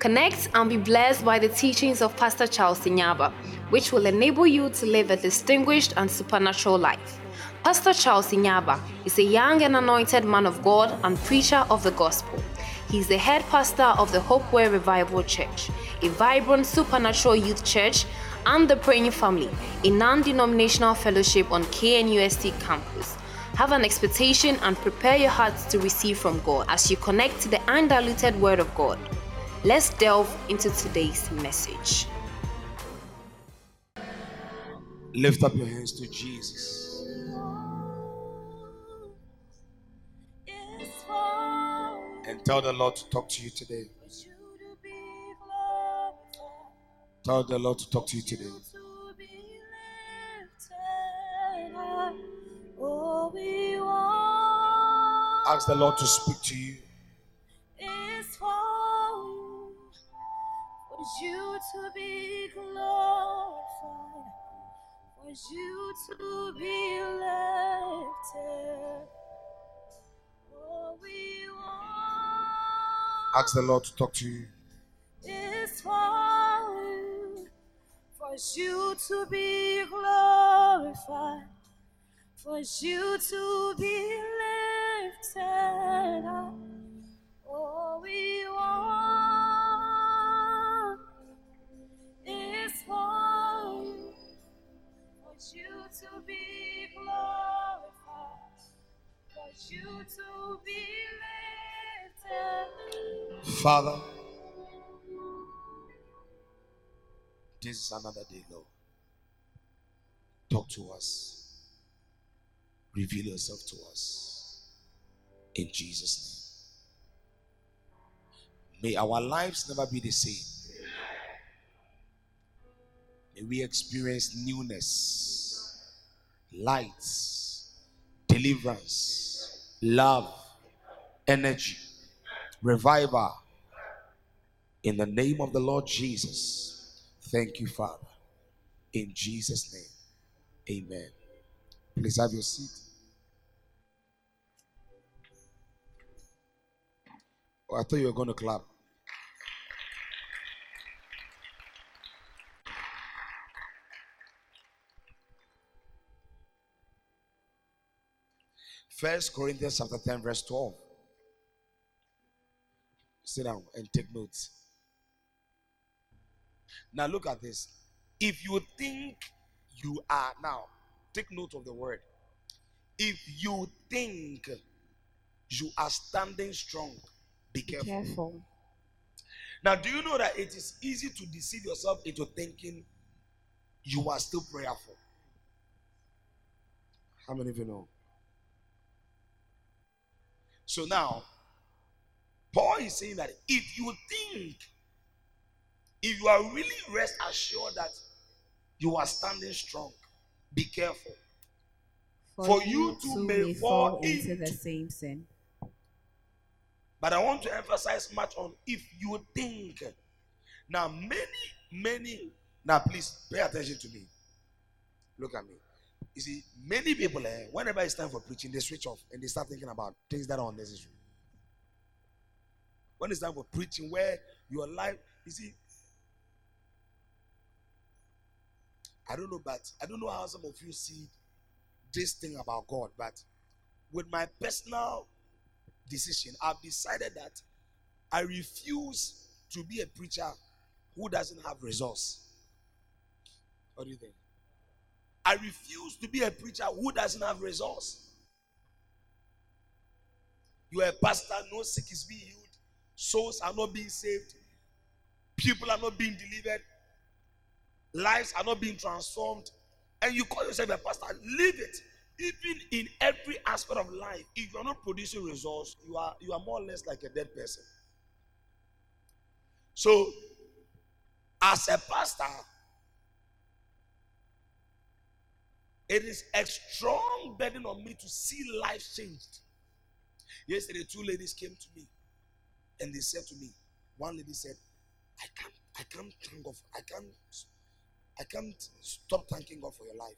Connect and be blessed by the teachings of Pastor Charles Nyaaba, which will enable you to live a distinguished and supernatural life. Pastor Charles Nyaaba is a young and anointed man of God and preacher of the gospel. He is the head pastor of the Hopeway Revival Church, a vibrant supernatural youth church, and the Praying Family, a non denominational fellowship on KNUST campus. Have an expectation and prepare your hearts to receive from God as you connect to the undiluted Word of God. Let's delve into today's message. Lift up your hands to Jesus. And tell the Lord to talk to you today. Tell the Lord to talk to you today. Ask the Lord to speak to you. You to be glorified, for you to be lifted. Oh, we want Ask the Lord to talk to you. It's for you, for you to be glorified, for you to be lifted up. Oh, we want you to be glorified, for you to be lifted. Father, this is another day, Lord. Talk to us. Reveal yourself to us. In Jesus' name. May our lives never be the same. We experience newness, light, deliverance, love, energy, revival. In the name of the Lord Jesus. Thank you, Father. In Jesus' name. Amen. Please have your seat. Oh, I thought you were going to clap. First Corinthians chapter 10, verse 12. Sit down and take notes. Now look at this. If you think you are now, take note of the word. If you think you are standing strong, be careful. Be careful. Now, do you know that it is easy to deceive yourself into thinking you are still prayerful? How many of you know? So now, Paul is saying that if you think, if you are really rest assured that you are standing strong, be careful. For, For you, you to may fall into, into the same sin. But I want to emphasize much on if you think. Now, many, many, now please pay attention to me. Look at me. You see, many people, eh, whenever it's time for preaching, they switch off and they start thinking about things that are unnecessary. When it's time for preaching, where your life, you see, I don't know, but I don't know how some of you see this thing about God, but with my personal decision, I've decided that I refuse to be a preacher who doesn't have resource. What do you think? I refuse to be a preacher who doesn't have resource. You are a pastor, no sick is being healed, souls are not being saved, people are not being delivered, lives are not being transformed, and you call yourself a pastor. Leave it. Even in every aspect of life, if you are not producing results, you are you are more or less like a dead person. So, as a pastor, It is a strong burden on me to see life changed. Yesterday, two ladies came to me and they said to me, one lady said, I can't, I can't thank God, I can't, I can't stop thanking God for your life.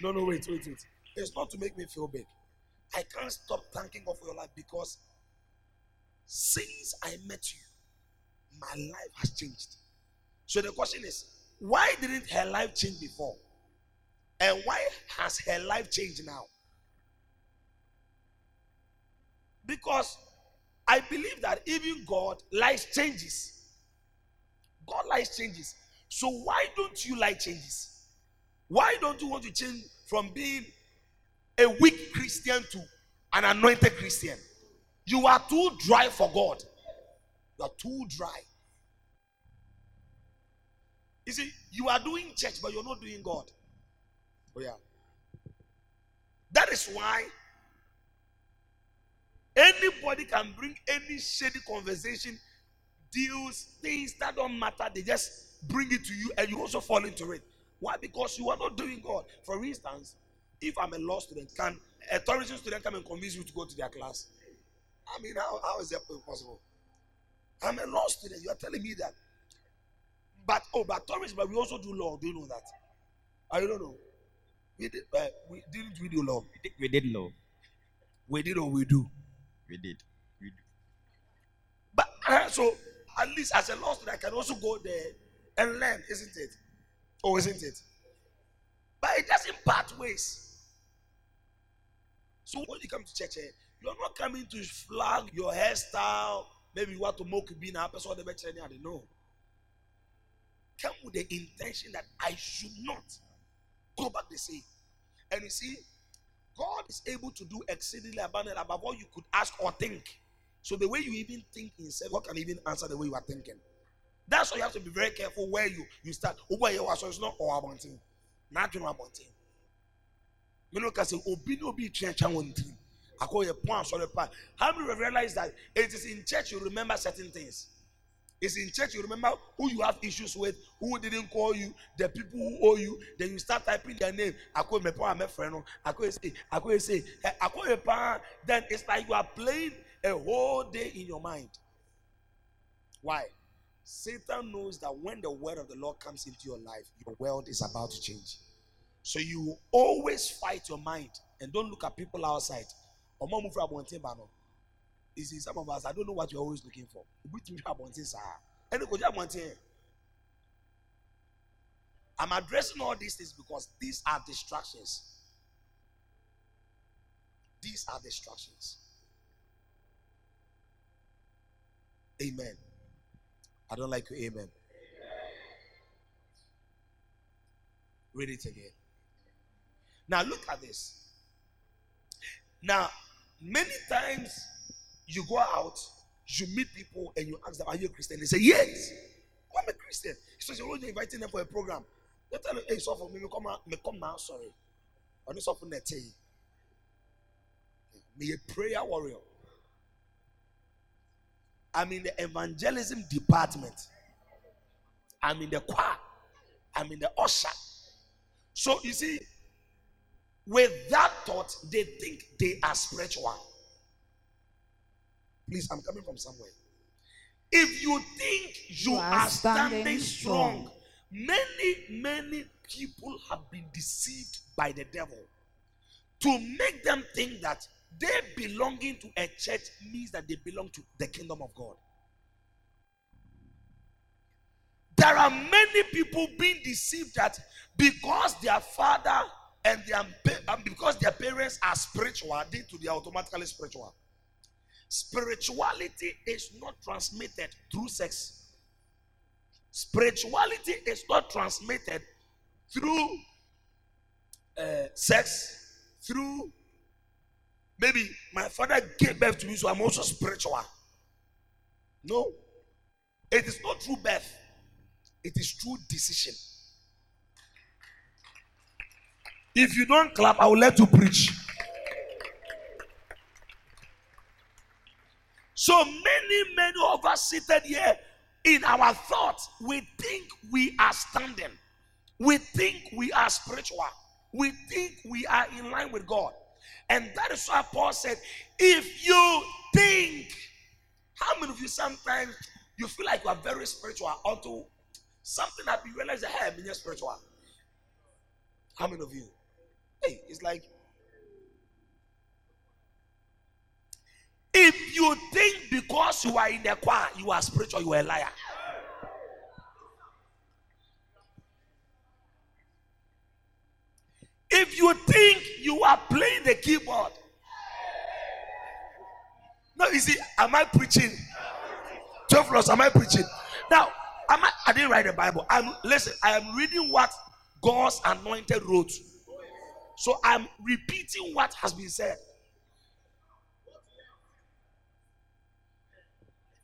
No, no, wait, wait, wait. It's not to make me feel big. I can't stop thanking God for your life because since I met you, my life has changed. So the question is, why didn't her life change before? And why has her life changed now? Because I believe that even God life changes. God life changes. So why don't you like changes? Why don't you want to change from being a weak Christian to an anointed Christian? You are too dry for God. You are too dry. You see, you are doing church, but you're not doing God. Oh, yeah. That is why anybody can bring any shady conversation, deals, things that don't matter. They just bring it to you and you also fall into it. Why? Because you are not doing God. For instance, if I'm a law student, can a tourism student come and convince you to go to their class? I mean, how, how is that possible? I'm a law student. You are telling me that. But oh, but tourism, but we also do law. Do you know that? I don't know. We did. Uh, we didn't we do law? We did, we did law. We did or we do. We did. We do. But uh, so at least as a law student, I can also go there and learn, isn't it? Or isn't it? But it doesn't part ways. So when you come to church, eh, you're not coming to flag your hairstyle. Maybe you want to mock being a person the better than know. Come with the intention that I should not go back the same. And you see, God is able to do exceedingly abundant above what you could ask or think. So the way you even think in self, God can even answer the way you are thinking. That's why you have to be very careful where you, you start. Over here, so it's not all about thing. Not about thing. You know, because obi no be change one thing. How many realize that it is in church you remember certain things? It's in church you remember who you have issues with, who didn't call you, the people who owe you. Then you start typing their name. I call my my friend. I call say, I call say, I call your Then it's like you are playing a whole day in your mind. Why? Satan knows that when the word of the Lord comes into your life, your world is about to change. So you always fight your mind and don't look at people outside. You see, some of us, I don't know what you're always looking for. Ah? I'm addressing all these things because these are distractions. These are distractions. Amen. I don't like you. Amen. amen. Read it again. Now look at this. Now, many times you go out, you meet people, and you ask them, Are you a Christian? They say, Yes. I'm a Christian. So you're only inviting them for a program. They tell them, Hey, so for me, me come, me come now, sorry. I'm not for net. Me a prayer warrior. I'm in the evangelism department. I'm in the choir. I'm in the usher. So you see, with that thought, they think they are spiritual. Please, I'm coming from somewhere. If you think you, you are, are, standing, standing strong, strong, many, many people have been deceived by the devil to make them think that they belonging to a church means that they belong to the kingdom of God. There are many people being deceived that because their father and their um, because their parents are spiritual, they to they are automatically spiritual. Spirituality is not transmitted through sex. Spirituality is not transmitted through uh, sex, through maybe my father gave birth to me, so I'm also spiritual. No, it is not through birth, it is through decision. If you don't clap, I will let you preach. So many, many of us seated here in our thoughts, we think we are standing. We think we are spiritual. We think we are in line with God. And that is why Paul said, if you think, how many of you sometimes you feel like you are very spiritual until something that you realize hey, I'm spiritual. How many of you? Hey, it's like If you think because you are in the choir, you are spiritual, you are a liar. If you think you are playing the keyboard, no, you see, am I preaching? 12 floors? am I preaching? Now, am I, I didn't write the Bible. I'm listen, I am reading what God's anointed wrote. So I'm repeating what has been said.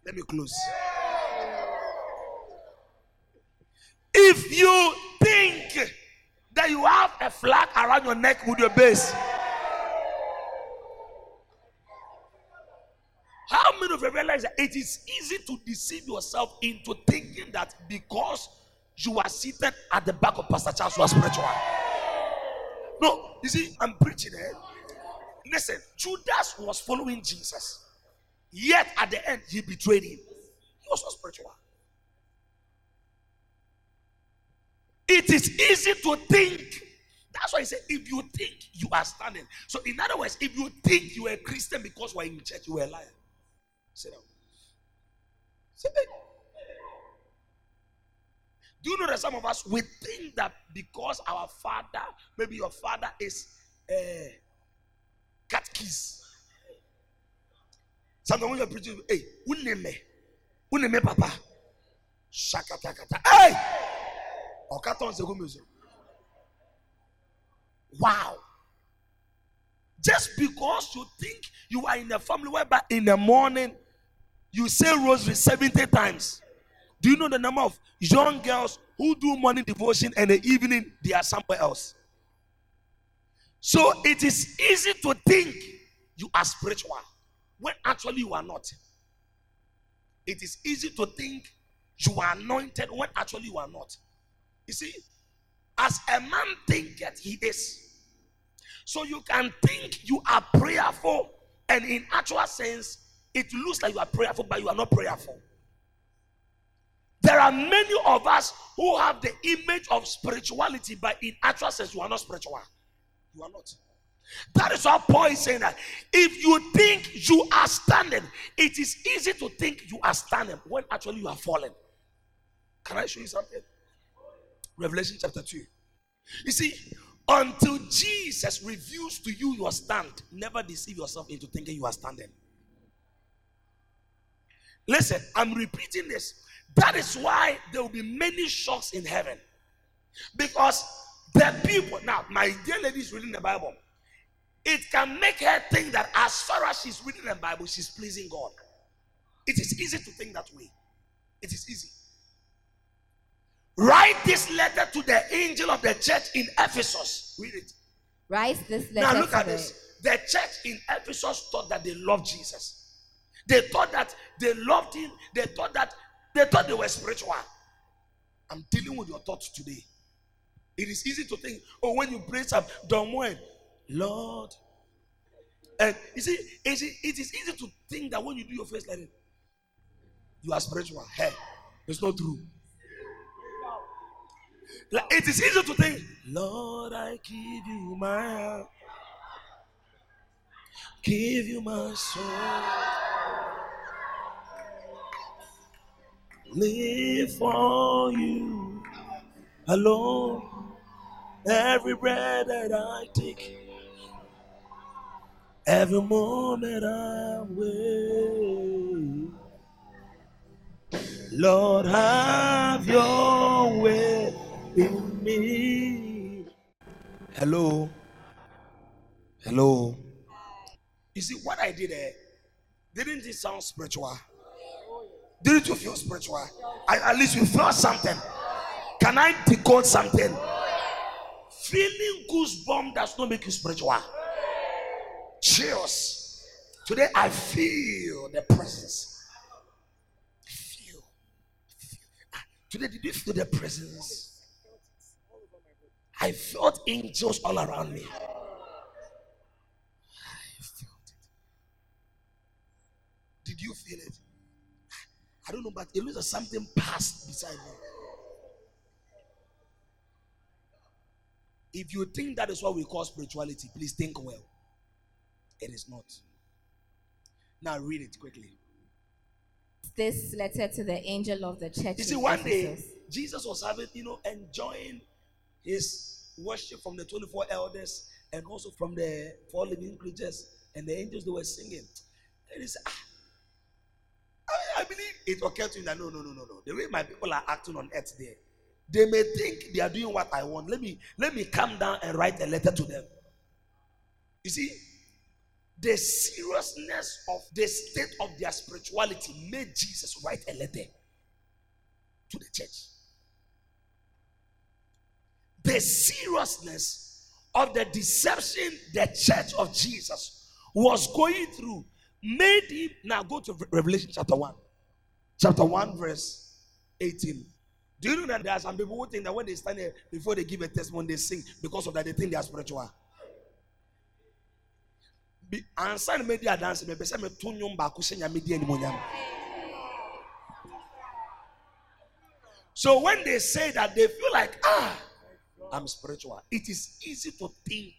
Let me close. If you think that you have a flag around your neck with your base, how many of you realize that it is easy to deceive yourself into thinking that because you are seated at the back of Pastor Charles, you are spiritual? No, you see, I'm preaching here. Listen, Judas was following Jesus, yet at the end, he betrayed him. He was not spiritual. It is easy to think. That's why he said, if you think you are standing. So, in other words, if you think you are a Christian because you are in church, you are a liar. Sit down. Sit down. Do you know that some of us we think that because our father, maybe your father is a catechist. Sometimes when you're preaching, hey, uneme, uneme papa, shakatakata, hey, okaton segumizo. Wow. Just because you think you are in a family whereby in the morning you say rosary 70 times. Do you know the number of young girls who do morning devotion and the evening they are somewhere else? So it is easy to think you are spiritual when actually you are not. It is easy to think you are anointed when actually you are not. You see, as a man thinketh, he is. So you can think you are prayerful, and in actual sense, it looks like you are prayerful, but you are not prayerful. There are many of us who have the image of spirituality, but in actual sense, you are not spiritual. You are not. That is why Paul is saying that if you think you are standing, it is easy to think you are standing when actually you are falling. Can I show you something? Revelation chapter 2. You see, until Jesus reveals to you your stand, never deceive yourself into thinking you are standing. Listen, I'm repeating this. That is why there will be many shocks in heaven. Because the people, now, my dear lady is reading the Bible. It can make her think that as far as she's reading the Bible, she's pleasing God. It is easy to think that way. It is easy. Write this letter to the angel of the church in Ephesus. Read it. Write this letter. Now look at this. The church in Ephesus thought that they loved Jesus. They thought that they loved him. They thought that they thought they were spiritual. I'm dealing with your thoughts today. It is easy to think, oh, when you pray some don't wait, Lord. And you see, it is, easy to think that when you do your face like you are spiritual. Hey, it's not true. Like, it is easy to think, Lord, I give you my heart, give you my soul. live for you alone. Every breath that I take, every moment I wait. Lord, have your way in me. Hello. Hello. You see, what I did there, didn't it sound spiritual? Didn't you feel spiritual? I, at least you felt something. Can I decode something? Feeling goosebumps does not make you spiritual. Chills. Today I feel the presence. Feel. feel. Ah, Today, did you feel the presence? I felt angels all around me. I felt it. Did you feel it? I don't know, but it looks like something passed beside me. If you think that is what we call spirituality, please think well. It is not. Now read it quickly. this letter to the angel of the church. You see, one day Jesus was having, you know, enjoying his worship from the 24 elders and also from the four living creatures and the angels they were singing. And he said, ah, I, I believe it occurred to him that no, no, no, no, no. The way my people are acting on earth there, they may think they are doing what I want. Let me let me come down and write a letter to them. You see, the seriousness of the state of their spirituality made Jesus write a letter to the church. The seriousness of the deception the church of Jesus was going through made him now go to Revelation chapter 1. Chapter 1, verse 18. Do you know that there are some people who think that when they stand there before they give a testimony, they sing because of that, they think they are spiritual. Be ansa na media dance me pese me to nwom ba ko hyɛ media animonyam. So when they say that they feel like ah I'm spiritual, it is easy to think.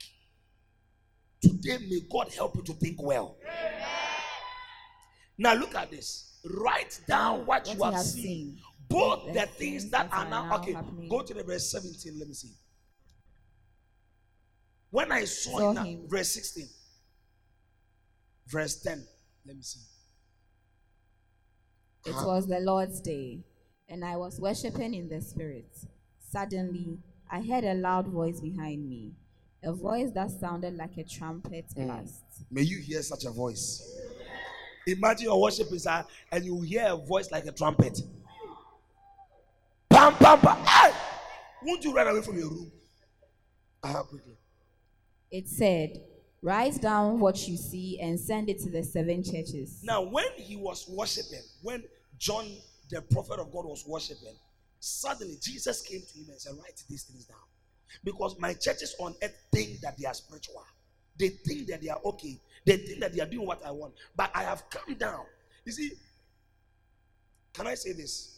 Today may God help you to think well. Now look at this. Write down what, What you have, have seen. seen. Both The the things things that that are now okay. happening. Go to the verse 17. Let me see. When I saw, Saw him, now, him. verse 16, verse 10. Let me see. It Uh-huh. was the Lord's day, and I was worshiping in the Spirit. Suddenly, I heard a loud voice behind me, a voice that sounded like a trumpet Mm. blast. May you hear such a voice. Imagine your worship is uh, and you hear a voice like a trumpet. Pam pam pam. Hey! Won't you run away from your room? Ah, quickly. It said, Write down what you see and send it to the seven churches. Now, when he was worshiping, when John, the prophet of God, was worshiping, suddenly Jesus came to him and said, Write these things down. Because my churches on earth think that they are spiritual. They think that they are okay. They think that they are doing what I want. But I have come down. You see, can I say this?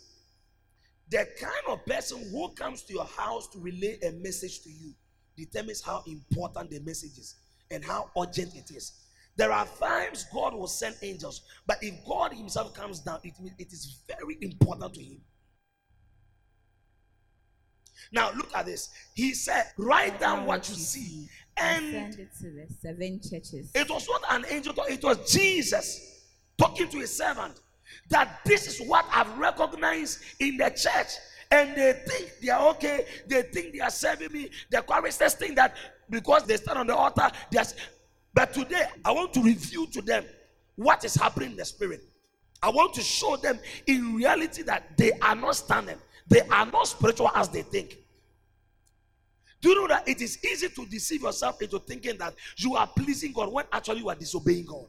The kind of person who comes to your house to relay a message to you determines how important the message is and how urgent it is. There are times God will send angels, but if God Himself comes down, it, it is very important to Him. Now, look at this. He said, Write down what you see. and And send it to the seven churches. it was not an angel, it was Jesus talking to his servant. That this is what I've recognized in the church. And they think they are okay. They think they are serving me. The choristers think that because they stand on the altar. But today, I want to reveal to them what is happening in the spirit. I want to show them in reality that they are not standing. They are not spiritual as they think. Do you know that it is easy to deceive yourself into thinking that you are pleasing God when actually you are disobeying God?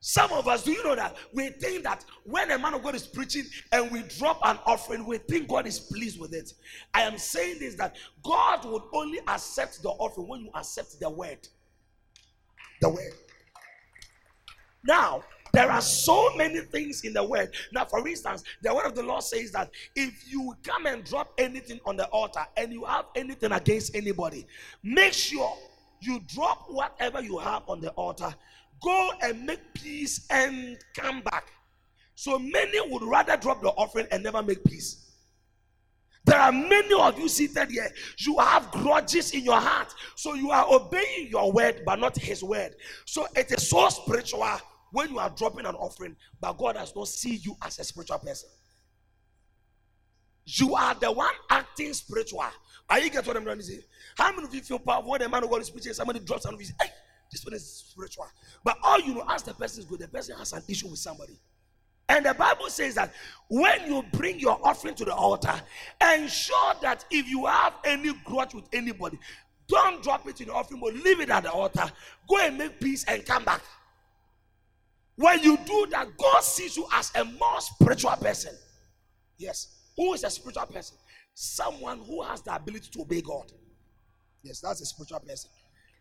Some of us, do you know that we think that when a man of God is preaching and we drop an offering, we think God is pleased with it. I am saying this that God would only accept the offering when you accept the word. The word. Now, there are so many things in the word. Now, for instance, the word of the Lord says that if you come and drop anything on the altar and you have anything against anybody, make sure you drop whatever you have on the altar, go and make peace and come back. So many would rather drop the offering and never make peace. There are many of you seated here. You have grudges in your heart. So you are obeying your word, but not his word. So it is so spiritual when you are dropping an offering, but God does not see you as a spiritual person. You are the one acting spiritual. Are you get what I'm trying to say? How many of you feel powerful when the man of God is preaching? Somebody drops you say, hey, this one is spiritual. But all you know, as the person is good, the person has an issue with somebody. And the Bible says that when you bring your offering to the altar, ensure that if you have any grudge with anybody, don't drop it in the offering, but leave it at the altar. Go and make peace and come back. When you do that, God sees you as a more spiritual person. Yes. Who is a spiritual person? Someone who has the ability to obey God. Yes, that's a spiritual person.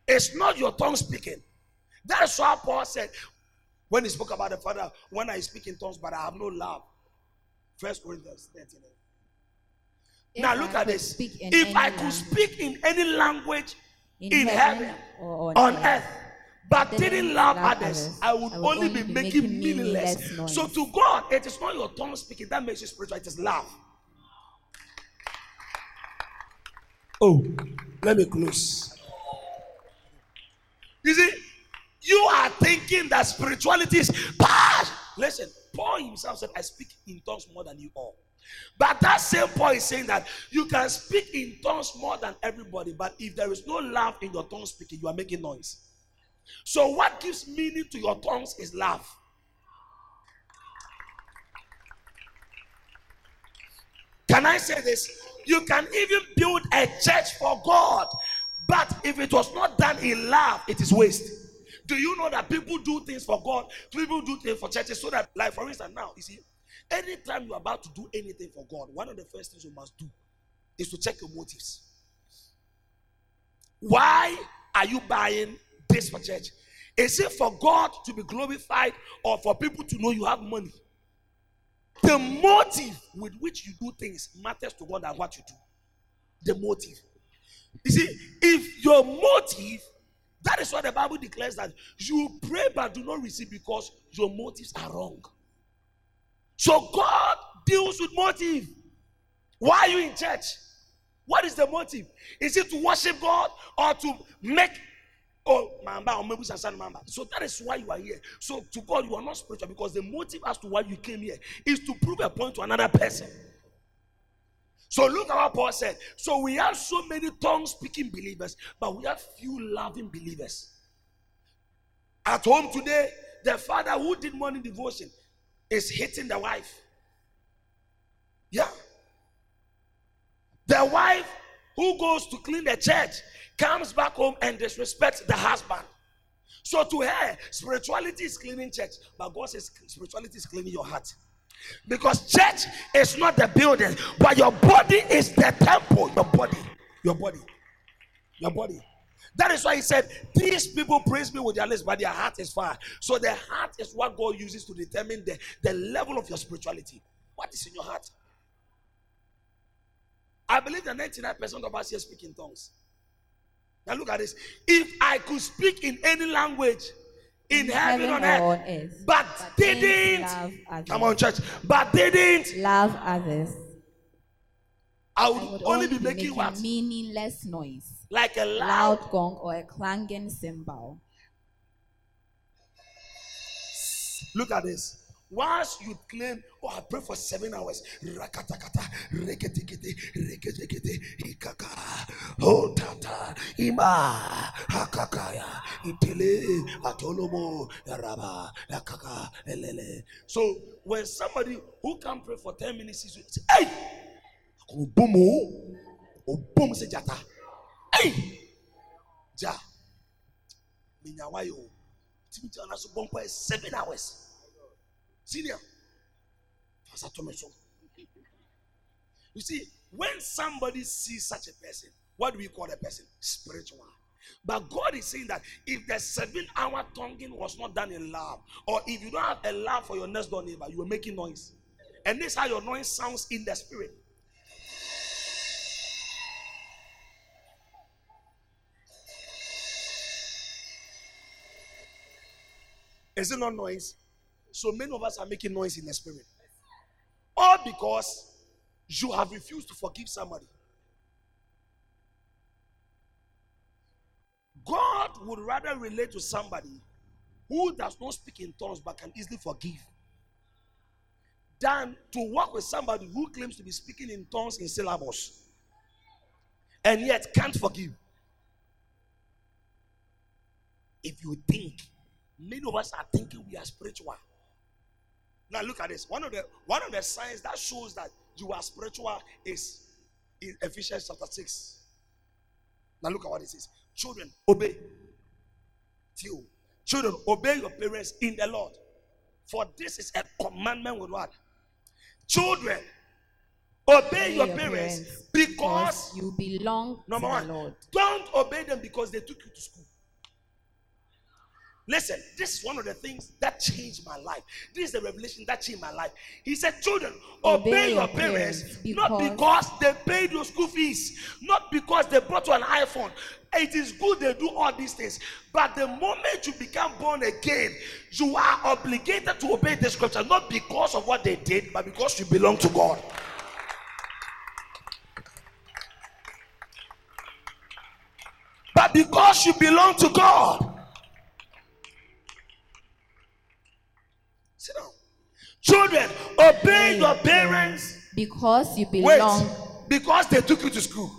It's not your tongue speaking. That's why Paul said, when he spoke about the Father, when I speak in tongues, but I have no love. First Corinthians 13. If now I look at this. If I could language- speak in any language in, in heaven, heaven, or on earth, earth, but didn't love others, others, I would only be making meaningless. noise. So to God, it is not your tongue speaking that makes you spiritual, it is love. Oh, let me close. You see, you are thinking that spirituality is bad. Listen, Paul himself said, I speak in tongues more than you all. But that same Paul is saying that you can speak in tongues more than everybody, but if there is no love in your tongue speaking, you are making noise. So, what gives meaning to your tongues is love. Can I say this? You can even build a church for God, but if it was not done in love, it is waste. Do you know that people do things for God? People do things for churches so that, like for instance, now you see, anytime you're about to do anything for God, one of the first things you must do is to check your motives. Why are you buying this for church? Is it for God to be glorified or for people to know you have money? The motive with which you do things matters to God than what you do. The motive. You see, if your motive, that is what the Bible declares that you pray but do not receive because your motives are wrong. So God deals with motive. Why are you in church? What is the motive? Is it to worship God or to make Oh, mamba or maybe mamba. So that is why you are here. So to God, you are not spiritual because the motive as to why you came here is to prove a point to another person. So look at what Paul said. So we have so many tongue speaking believers, but we have few loving believers. At home today, the father who did morning devotion is hitting the wife. Yeah. The wife who goes to clean the church comes back home and disrespects the husband. So to her, spirituality is cleaning church, but God says spirituality is cleaning your heart. Because church is not the building, but your body is the temple. Your body, your body, your body. That is why he said, These people praise me with their lips, but their heart is far. So the heart is what God uses to determine the, the level of your spirituality. What is in your heart? I believe that 99% of us here speak in tongues. Now look at this. If I could speak in any language in, heaven, heaven, on earth, earth. But, but didn't. come on, church, but didn't. Love others, I would, I would only, be, be making, making meaningless noise, like a loud, loud gong or a clanging cymbal. Look at this. Once you claim, oh, I pray for seven hours. So when somebody who can pray for 10 minutes, he say, hey, obumu, obum se jata, hey, ja, minyawayo, timi jana so seven hours. Senior. You see, when somebody sees such a person, what do we call a person? Spiritual. But God is saying that if the seven hour tonguing was not done in love, or if you don't have a love for your next door neighbor, you are making noise. And this is how your noise sounds in the spirit. Is it not noise? So many of us are making noise in the spirit. All because you have refused to forgive somebody. God would rather relate to somebody who does not speak in tongues but can easily forgive than to work with somebody who claims to be speaking in tongues in syllables and yet can't forgive. If you think, many of us are thinking we are spiritual. Now look at this. One of the one of the signs that shows that you are spiritual is in Ephesians chapter 6. Now look at what it says. Children, obey. You. Children, obey your parents in the Lord. For this is a commandment with what? Children, obey, obey your, your, parents, parents because, because, you belong number to one, the Lord. Don't obey them because they took you to school. Listen, this is one of the things that changed my life. This is the revelation that changed my life. He said, Children, obey, obey your, your parents, parents because not because they paid your school fees, not because they brought you an iPhone. It is good they do all these things. But the moment you become born again, you are obligated to obey the scripture, not because of what they did, but because you belong to God. but because you belong to God. Sit down. Children, obey your parents. Because you belong. Wait, because they took you to school.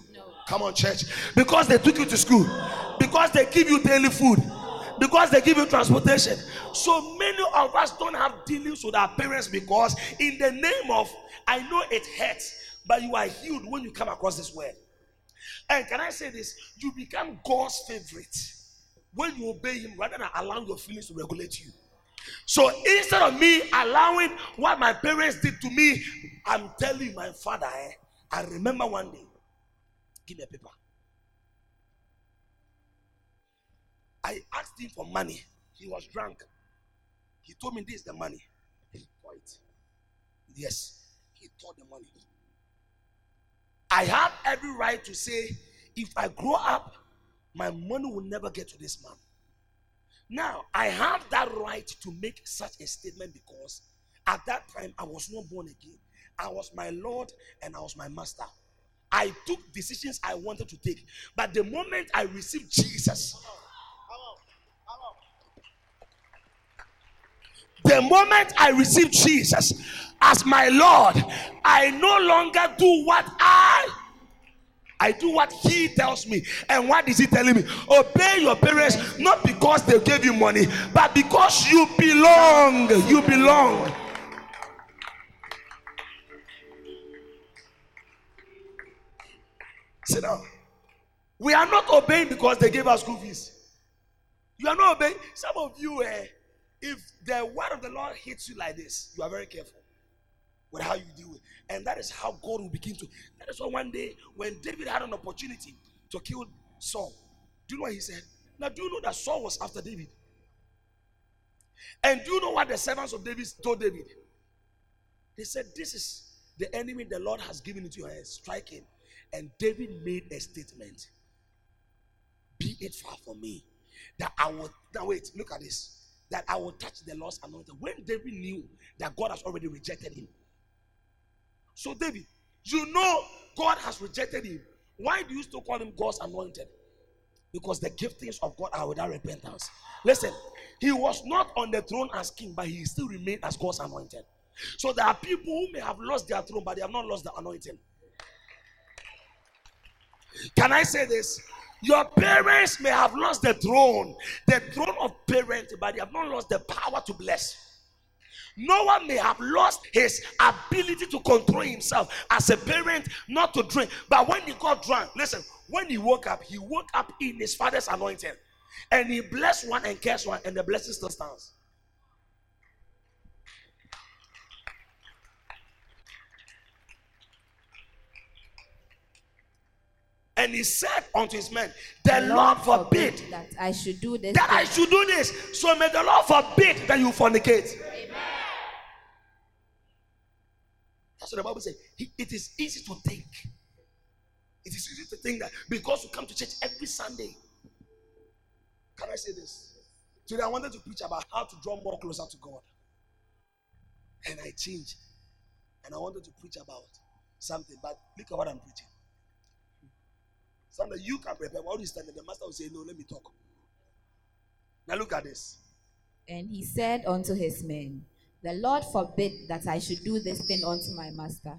Come on, church. Because they took you to school. Because they give you daily food. Because they give you transportation. So many of us don't have dealings with our parents because, in the name of, I know it hurts, but you are healed when you come across this word. And can I say this? You become God's favorite when you obey Him rather than allowing your feelings to regulate you. So instead of me allowing what my parents did to me, I'm telling my father, eh, I remember one day, give me a paper. I asked him for money. He was drunk. He told me this is the money. For. Yes, he told the money. I have every right to say, if I grow up, my money will never get to this man. Now, I have that right to make such a statement because at that time I was not born again. I was my Lord and I was my master. I took decisions I wanted to take. But the moment I received Jesus, the moment I received Jesus as my Lord, I no longer do what I I do what he tells me. And what is he telling me? Obey your parents not because they gave you money, but because you belong. You belong. Sit down. We are not obeying because they gave us school fees. You are not obeying. Some of you, eh, if the word of the Lord hits you like this, you are very careful with how you deal with. And that is how God will begin to. That is why one day when David had an opportunity to kill Saul, do you know what he said? Now, do you know that Saul was after David? And do you know what the servants of David told David? They said, This is the enemy the Lord has given into your hands. Strike him. And David made a statement Be it far from me that I will. Now, wait, look at this. That I will touch the Lord's anointed. When David knew that God has already rejected him. So, David, you know God has rejected him. Why do you still call him God's anointed? Because the giftings of God are without repentance. Listen, he was not on the throne as king, but he still remained as God's anointed. So there are people who may have lost their throne, but they have not lost the anointing. Can I say this? Your parents may have lost the throne, the throne of parents, but they have not lost the power to bless. Noah may have lost his ability to control himself as a parent, not to drink. But when he got drunk, listen, when he woke up, he woke up in his father's anointing. And he blessed one and cursed one, and the blessing still stands. And he said unto his men, The Lord forbid that I should do this. that I should do this. So may the Lord forbid that you fornicate. That's what the Bible says. It is easy to think. It is easy to think that because you come to church every Sunday. Can I say this? Today I wanted to preach about how to draw more closer to God. And I changed. And I wanted to preach about something. But look at what I'm preaching. Something you can prepare. You stand there, the master will say, No, let me talk. Now look at this. And he said unto his men, The Lord forbid that I should do this thing unto my master,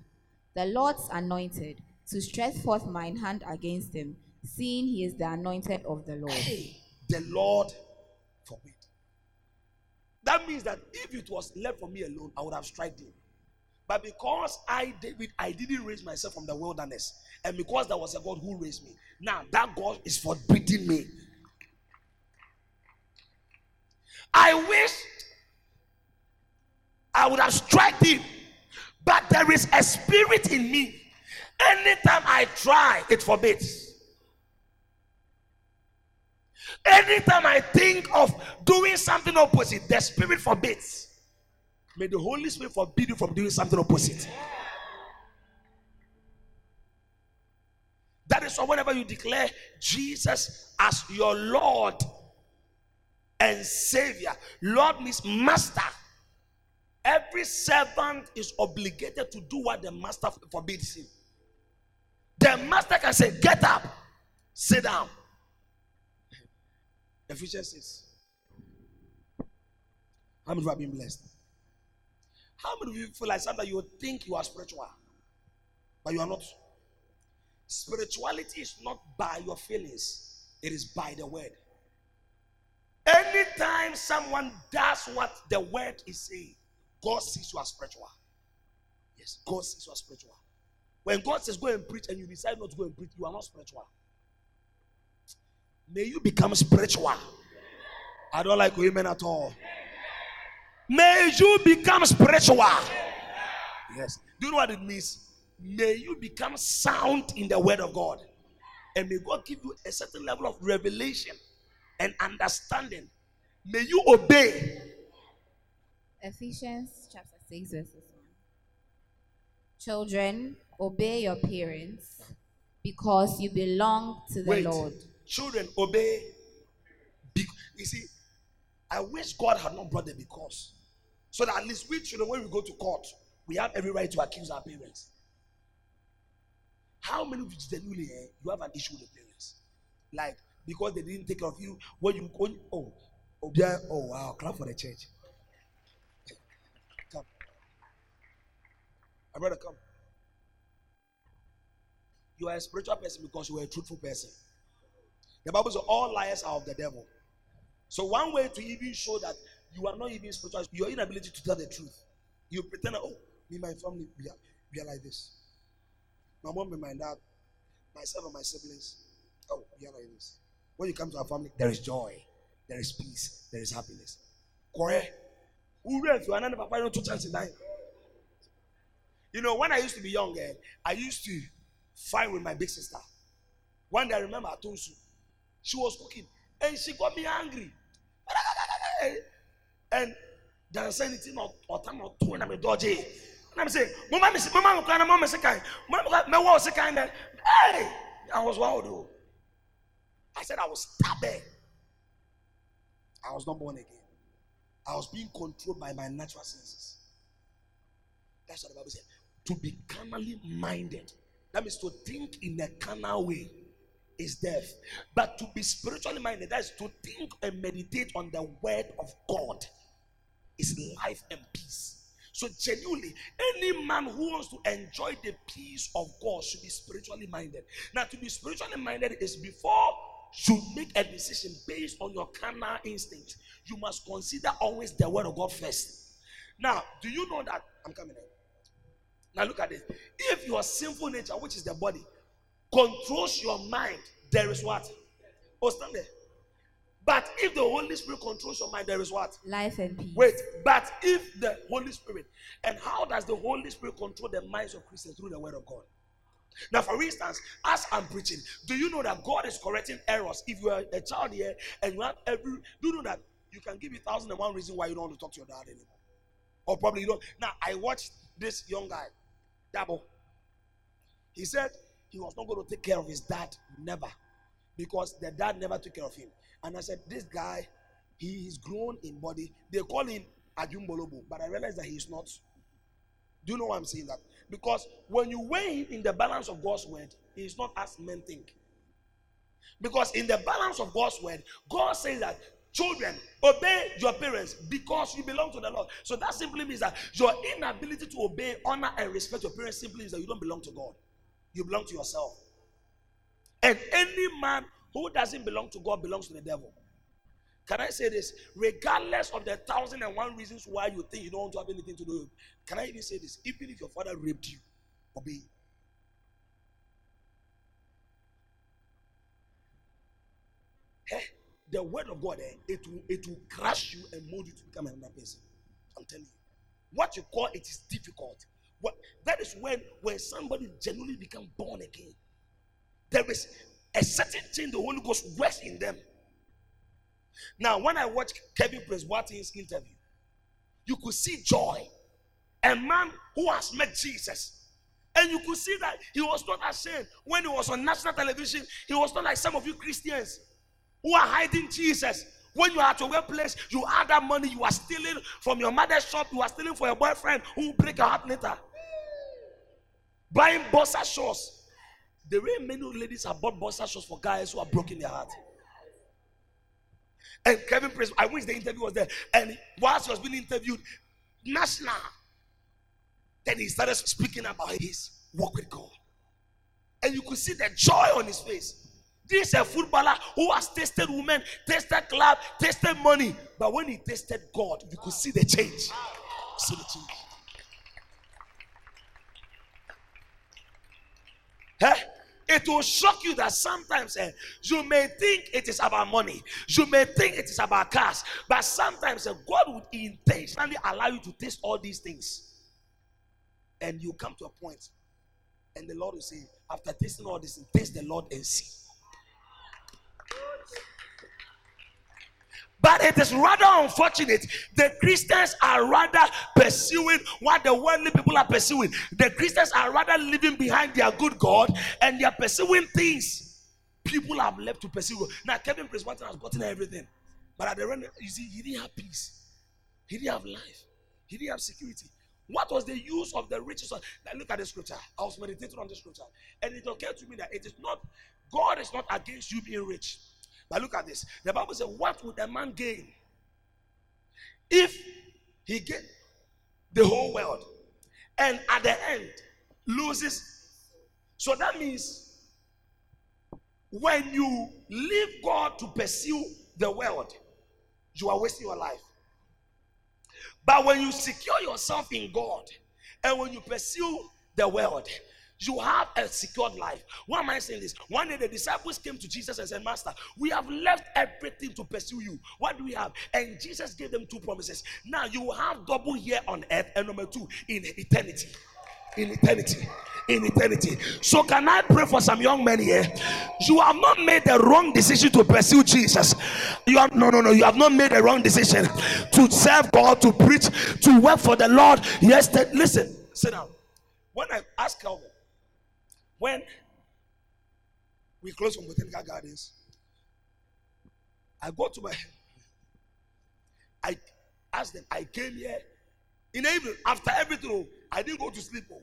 the Lord's anointed, to stretch forth mine hand against him, seeing he is the anointed of the Lord. Hey, the Lord forbid. That means that if it was left for me alone, I would have struck him. But because I, David, I didn't raise myself from the wilderness, and because there was a God who raised me, now that God is forbidding me. I wish I would have struck him, but there is a spirit in me. Anytime I try, it forbids. Anytime I think of doing something opposite, the spirit forbids. May the Holy Spirit forbid you from doing something opposite. That is why whenever you declare Jesus as your Lord and Savior, Lord means master. Every servant is obligated to do what the master forbids him. The master can say, Get up, sit down. Ephesians 6. How many of you have been blessed? How many of you feel like sometimes you think you are spiritual, but you are not? Spirituality is not by your feelings, it is by the word. Anytime someone does what the word is saying, God sees you as spiritual. Yes, God sees you as spiritual. When God says go and preach and you decide not to go and preach, you are not spiritual. May you become spiritual. I don't like women at all. May you become spiritual. Yes. Do you know what it means? May you become sound in the word of God. And may God give you a certain level of revelation and understanding. May you obey. Ephesians chapter 6, verses 1. Children, obey your parents because you belong to the Wait. Lord. Children, obey. Be- you see, I wish God had not brought the because. So that at least we children, when we go to court, we have every right to accuse our parents. How many of you genuinely eh, you have an issue with the parents? Like because they didn't take care of you when you when, oh oh oh wow clap for the church. Come, my brother, come. You are a spiritual person because you are a truthful person. The Bible says all liars are of the devil. So one way to even show that you are not even spiritual, is your inability to tell the truth. You pretend, oh, me, my family, we are, we are like this. My mom and my dad, myself and my siblings, oh, we are like this. When you come to our family, there is joy, there is peace, there is happiness. Correct? Who if you are not papa, you two chances nine. You know, when I used to be young, eh, I used to fight with my big sister. One day I remember I told you, she was cooking and she got me angry. And I said anything or time or two and I'm a dodgy. And I'm saying, Mama, Miss Mama, Mama, Mama, Sekai, Mama, my was kind of hey, I was wild though. I said I was stubborn. I was not born again. I was being controlled by my natural senses. That's what the Bible said. To be carnally minded. That means to think in a carnal way is death. But to be spiritually minded, that is to think and meditate on the word of God, is life and peace. So, genuinely, any man who wants to enjoy the peace of God should be spiritually minded. Now, to be spiritually minded is before you make a decision based on your carnal instinct, you must consider always the word of God first. Now, do you know that? I'm coming in. Now, look at this. If your sinful nature, which is the body, controls your mind, there is what? Oh, stand there. But if the Holy Spirit controls your mind, there is what? Life and peace. Wait, but if the Holy Spirit, and how does the Holy Spirit control the minds of Christians through the Word of God? Now, for instance, as I'm preaching, do you know that God is correcting errors? If you are a child here and you have every, do you know that you can give you thousand and one reason why you don't want to talk to your dad anymore? Or probably you don't. Now, I watched this young guy, Dabo. He said he was not going to take care of his dad, never, because the dad never took care of him. And I said, This guy, he is grown in body. They call him Ajumbolobo, but I realized that he's not. Do you know why I'm saying that? Because when you weigh him in the balance of God's word, he's not as men think. Because in the balance of God's word, God says that children obey your parents because you belong to the Lord. So that simply means that your inability to obey, honor, and respect your parents simply means that you don't belong to God. You belong to yourself. And any man who doesn't belong to God belongs to the devil. Can I say this? Regardless of the thousand and one reasons why you think you don't want to have anything to do with, can I even say this? Even if your father raped you, obey. Hey, the word of God, eh, it will it will crush you and mold you to become another person. I'm telling you. What you call it is difficult. What that is when when somebody genuinely become born again. There is a certain thing the Holy Ghost works in them. Now, when I watched Kevin Presbyterian's interview, you could see joy. A man who has met Jesus. And you could see that he was not ashamed when he was on national television. He was not like some of you Christians who are hiding Jesus. When you are at your workplace, you have that money you are stealing from your mother's shop, you are stealing for your boyfriend who will break your heart later. Buying bossa shorts. The way many ladies have bought bossa shorts for guys who are broken their heart. And Kevin Prince, I wish the interview was there. And whilst he was being interviewed, national, then he started speaking about his walk with God. And you could see the joy on his face. This is a footballer who has tasted women, tasted club, tasted money. But when he tasted God, you could see the change. See the change. Huh? It will shock you that sometimes eh, you may think it is about money, you may think it is about cars, but sometimes eh, God would intentionally allow you to taste all these things. And you come to a point, and the Lord will say, After tasting all this, taste the Lord and see. But it is rather unfortunate. The Christians are rather pursuing what the worldly people are pursuing. The Christians are rather living behind their good God and they are pursuing things people have left to pursue. Now, Kevin Prince Martin has gotten everything. But at the end, you see, he didn't have peace, he didn't have life, he didn't have security. What was the use of the riches? Now look at the scripture. I was meditating on the scripture, and it occurred to me that it is not God is not against you being rich. But look at this. The Bible says, What would a man gain if he get the whole world and at the end loses? So that means when you leave God to pursue the world, you are wasting your life. But when you secure yourself in God and when you pursue the world, you have a secured life. Why am I saying this? One day the disciples came to Jesus and said, Master, we have left everything to pursue you. What do we have? And Jesus gave them two promises. Now you have double here on earth, and number two, in eternity. In eternity. In eternity. So, can I pray for some young men here? You have not made the wrong decision to pursue Jesus. You have no, no, no. You have not made the wrong decision to serve God, to preach, to work for the Lord. Yes, listen, sit down. When I ask Calvin, when we close from Botanical Gardens, I go to my I asked them, I came here in the evening after everything. I didn't go to sleep. Oh.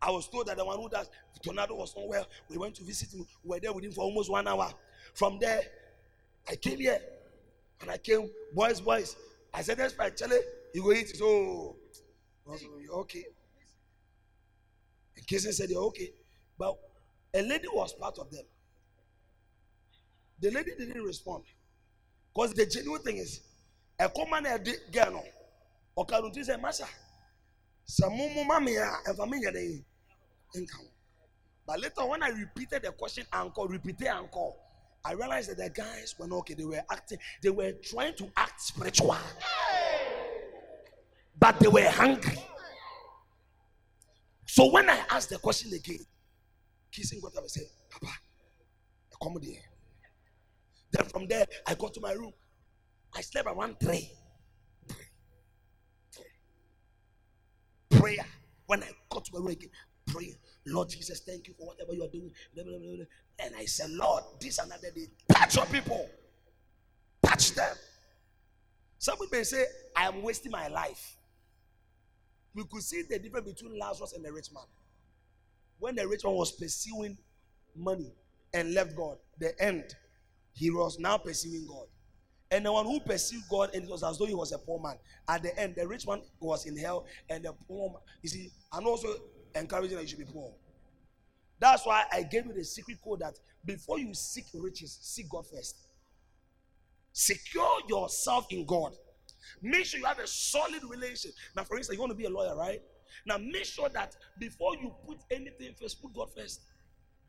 I was told that the one who does the tornado was somewhere. We went to visit him. We were there with him for almost one hour. From there, I came here. And I came, boys, boys. I said, that's right, Charlie. You go eat. So, okay. And Casey said, You're okay. But a lady was part of them. The lady didn't respond. Because the genuine thing is, a common girl, or can you say, Masha? Samumu mamia, and familiar day. But later, when I repeated the question, uncle, repeated uncle, I realized that the guys were not okay. They were acting, they were trying to act spiritual, but they were hungry. So when I asked the question again, kissing up and said, Papa, come here. Then from there, I got to my room. I slept around three. Prayer. When I got to my room again, prayer. Lord Jesus, thank you for whatever you are doing. And I said, Lord, this another day, touch your people. Touch them. Some people may say, I am wasting my life we could see the difference between Lazarus and the rich man. When the rich man was pursuing money and left God, the end, he was now pursuing God. And the one who pursued God, and it was as though he was a poor man. At the end, the rich man was in hell, and the poor man, you see, I'm also encouraging that you should be poor. That's why I gave you the secret code that before you seek riches, seek God first. Secure yourself in God. Make sure you have a solid relation. Now, for instance, you want to be a lawyer, right? Now, make sure that before you put anything first, put God first.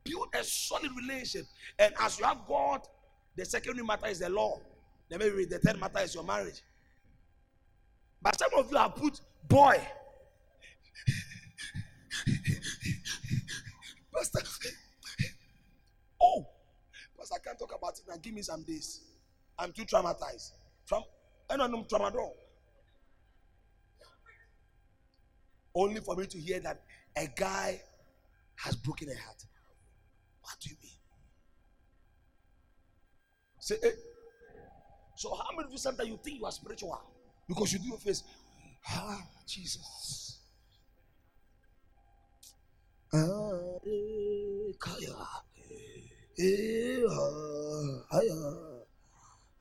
Build a solid relation. And as you have God, the secondary matter is the law. Then maybe the third matter is your marriage. But some of you have put boy. Pastor. Oh, Pastor, I can't talk about it now. Give me some days. I'm too traumatized. From ɛna nom tramadol. Only for me to hear that a guy has broken a heart. What do you mean? Say hey. so how many of you sometimes you think you are spiritual? Because you do your face ah jesus. Ah, eh, eh, ah,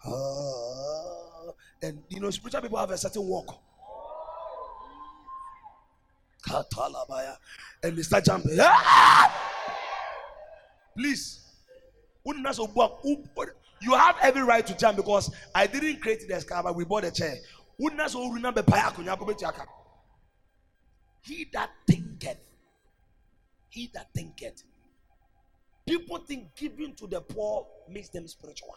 Uh, and you know, spiritual people have a certain walk. And they start jumping. Ah! Please. You have every right to jump because I didn't create the but we bought a chair. He that thinketh, he that thinketh. People think giving to the poor makes them spiritual.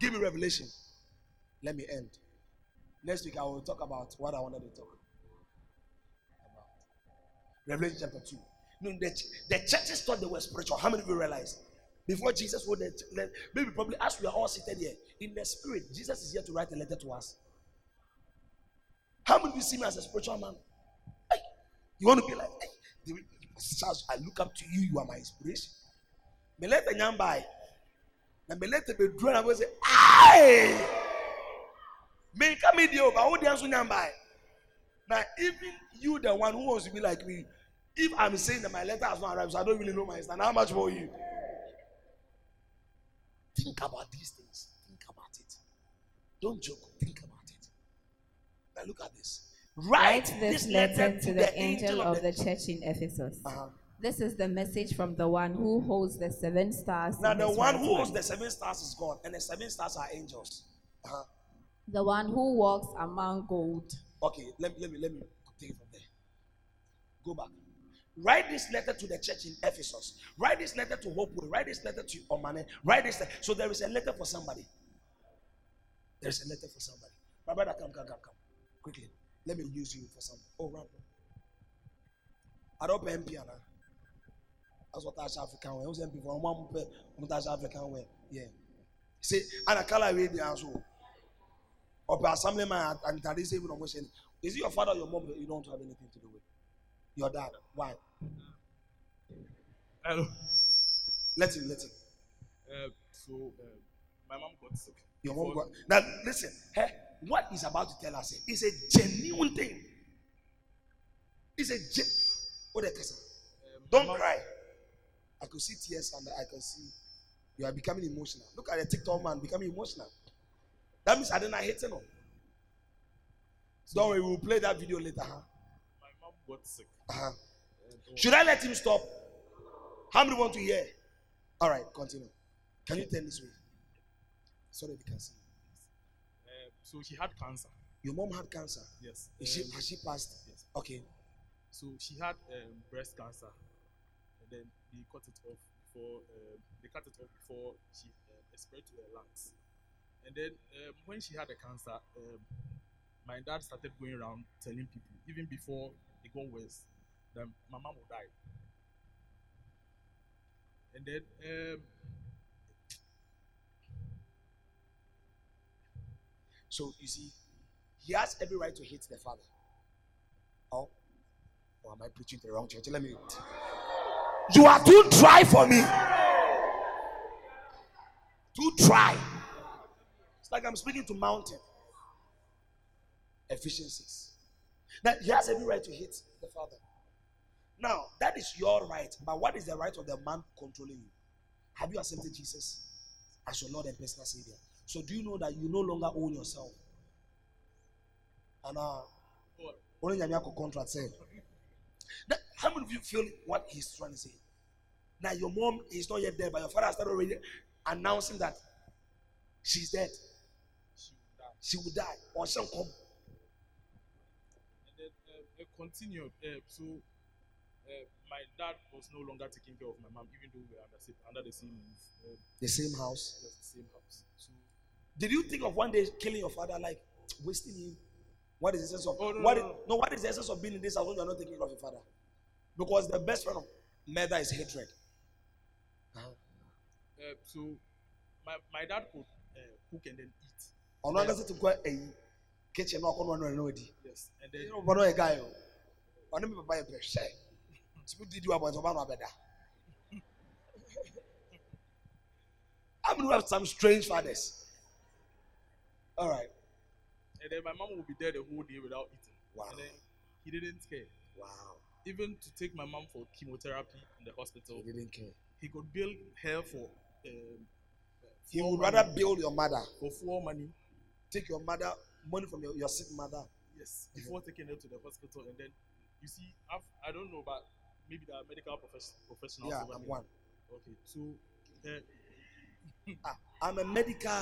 Give me revelation. Let me end. Next week I will talk about what I wanted to talk about. Revelation chapter 2. No, the, the churches thought they were spiritual. How many of you realize? Before Jesus the maybe probably as we are all seated here in the spirit, Jesus is here to write a letter to us. How many of you see me as a spiritual man? Hey, you want to be like, hey, I look up to you, you are my inspiration. Me let the by. Na me let the bedroom and I say, hey! Me come in there, but who dance with young by? Now, even you, the one who wants to be like me, if I'm saying that my letter has not arrived, so I don't really know my stand, how much more you? Think about these things. Think about it. Don't joke. Think about it. Now look at this. Write, this, this letter, letter to, the, the angel of the, the church in Ephesus. Uh-huh. This is the message from the one who holds the seven stars. Now, the one who holds the seven stars is God, and the seven stars are angels. Uh-huh. The one who walks among gold. Okay, let me let me let me take it from there. Go back. Write this letter to the church in Ephesus. Write this letter to Hope. Write this letter to Omane. Write this. Letter. So there is a letter for somebody. There is a letter for somebody. My brother, come, come, come, come. Quickly. Let me use you for something. Oh, run. I don't pay MP. That's what Tash African way. Who's MP for one pay Tash African way? Yeah. See, and I call away the answer. Or by assemblyman and that is even almost saying, Is it your father or your mom that you don't have anything to do with? Your dad. Why? Hello. Let him, let him. Uh, so, uh, my mom got sick. Your mom got. Now, listen. Hey, what he's about to tell us is a genuine thing. It's a gen. What um, Don't mom, cry. I could see tears and I can see you are becoming emotional. Look at the TikTok man becoming emotional. That means I didn't hate him. Don't worry, we'll play that video later. Huh? My mom got sick. Uh-huh. Should I let him stop? How many want to hear? All right, continue. Can you turn this way? So that we can see. Uh, so she had cancer. Your mom had cancer. Yes. Is she, has she passed? Yes. Okay. So she had um, breast cancer, and then they cut it off before um, they cut it off before she uh, spread to her lungs. And then um, when she had the cancer, um, my dad started going around telling people, even before it got worse, then my mom will die. And then um, so you see, he has every right to hate the father. Oh, or am I preaching to the wrong church? Let me. You are too dry for me. Too dry. It's like I'm speaking to mountain. Efficiencies. Now he has every right to hit the father. Now, that is your right. But what is the right of the man controlling you? Have you accepted Jesus as your Lord and personal Savior? So do you know that you no longer own yourself? And uh only contract said. That, how many of you feel what he's trying to say? Now your mom is not yet there, but your father started already announcing that she's dead. She will die. Or shall come And then uh, continued. Uh, so uh, my dad was no longer taking care of my mom, even though we were under, under the same roof. Uh, the same house. Yes, the same house. So, did you think of one day killing your father, like wasting him? What is the sense of oh, no, what no, no, is, no, What is the essence of being in this house when you are not taking care of your father? Because the best friend of murder is hatred. Uh-huh. Uh, so my, my dad could uh, cook and then eat. Oh no, that's to go a kitchen. No, no, no, no, Yes, and then you know, but no, a guy. Oh ɔne me papa yɛ pɛ hyɛ tìmí didi wa bɔntɛ ɔba na ɔbɛda how many have some strange fathers all right and then my mom will be there the whole day without eating wow and then he didn't care wow even to take my mom for chemotherapy in the hospital, He didn't care. he could build her for um, He would money- rather build your mother, for fuel money. take your mother money from your, your sick mother. Yes, before taking her to the hospital, and then you see, I've, I don't know, but maybe the medical profes- professionals. Yeah, I'm one. Okay, so uh, Ah, I'm a medical.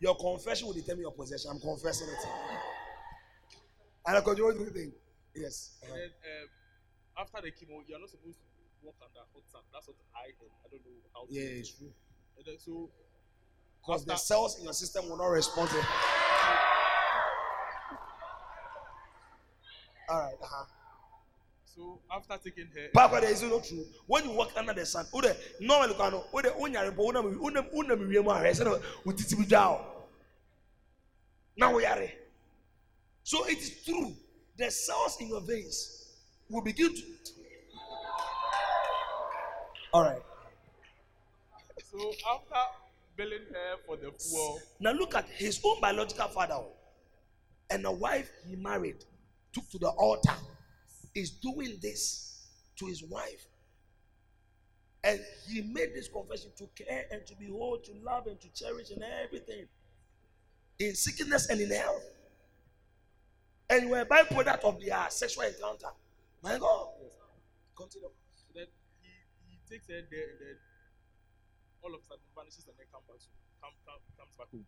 Your confession will determine your possession. I'm confessing it. And I continue to think. Yes. and then um, after the chemo, you're not supposed to walk under hot sun. That's what I heard. I don't know how. Yeah, true it's true. And then so Because the cells in your system will not respond to it. All right. Uh-huh. So after taking her, Papa, there is no true. When you walk under the sun, ude normally kano ude unyare mpo una una una miwie mu ahwe se na utiti bi dwa o. Na wo yare. So it is true. The cells in your veins will begin to All right. so after billing her for the fuel, Now look at his own biological father and the wife he married took to the altar is doing this to his wife. And he made this confession to care and to behold, to love and to cherish and everything. In sickness and in health. And you were a byproduct of their sexual encounter. My God. Yes, Continue. so then he, he takes her there, and then all of a sudden vanishes and then come back, come, come, comes back home.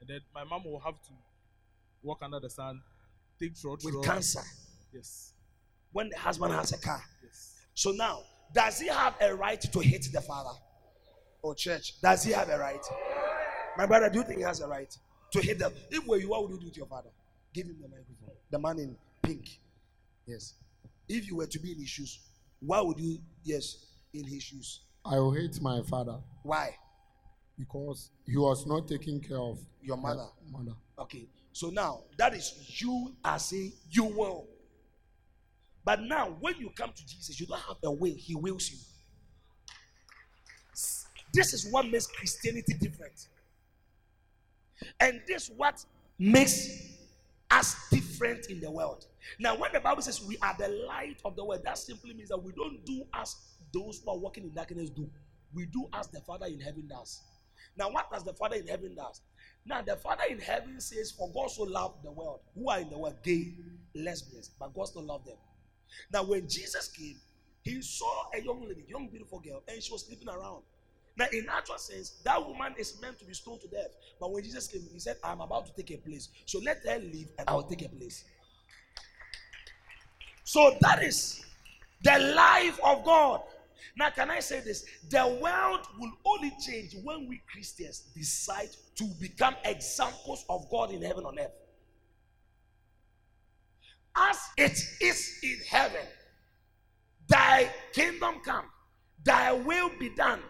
And then my mom will have to walk under the sun, take short With short- cancer. Yes, When the husband has a car. yes. So now, does he have a right to hit the father? Or church? Does he have a right? My brother, do you think he has a right to hit them? If were you, what would you do to your father? Give him the microphone. The man in pink. Yes. If you were to be in his shoes, why would you, yes, in his shoes? I will hate my father Why? because he was not taking care of Your mother. mother. Okay. So now, that is you are saying you will. But now, when you come to Jesus, you don't have a will, He wills you. This is what makes Christianity different. And this what makes us different in the world. Now, when the Bible says we are the light of the world, that simply means that we don't do as those who are walking in darkness do. We do as the Father in heaven does. Now, what does the Father in heaven does? Now, the Father in heaven says, For God so loved the world. Who are in the world? Gay, lesbians, but God still loved them. Now, when Jesus came, he saw a young lady, young beautiful girl, and she was sleeping around. Now, in actual sense, that woman is meant to be stoned to death. But when Jesus came, he said, I'm about to take a place. So let her leave and I will take a place. So that is the life of God. Now, can I say this? The world will only change when we Christians decide to become examples of God in heaven on earth. As it is in heaven, thy kingdom come, thy will be done.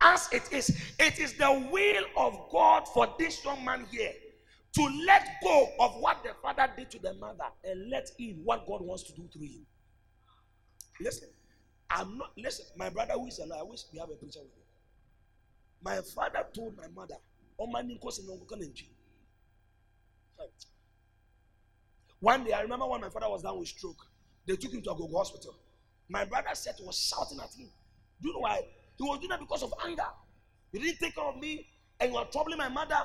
As it is, it is the will of God for this young man here to let go of what the father did to the mother and let in what God wants to do through him. Listen, I'm not, listen, my brother who is alive, I wish we have a picture with him. My father told my mother, "Oh, man, Ninkosi no go kanenchi." One day, I remember when my father was down with stroke, they took him to a Agogo hospital. My brother said was shouting at him. Do you know why? He was doing that because of anger. You didn't take care of me, and you are troubling my mother.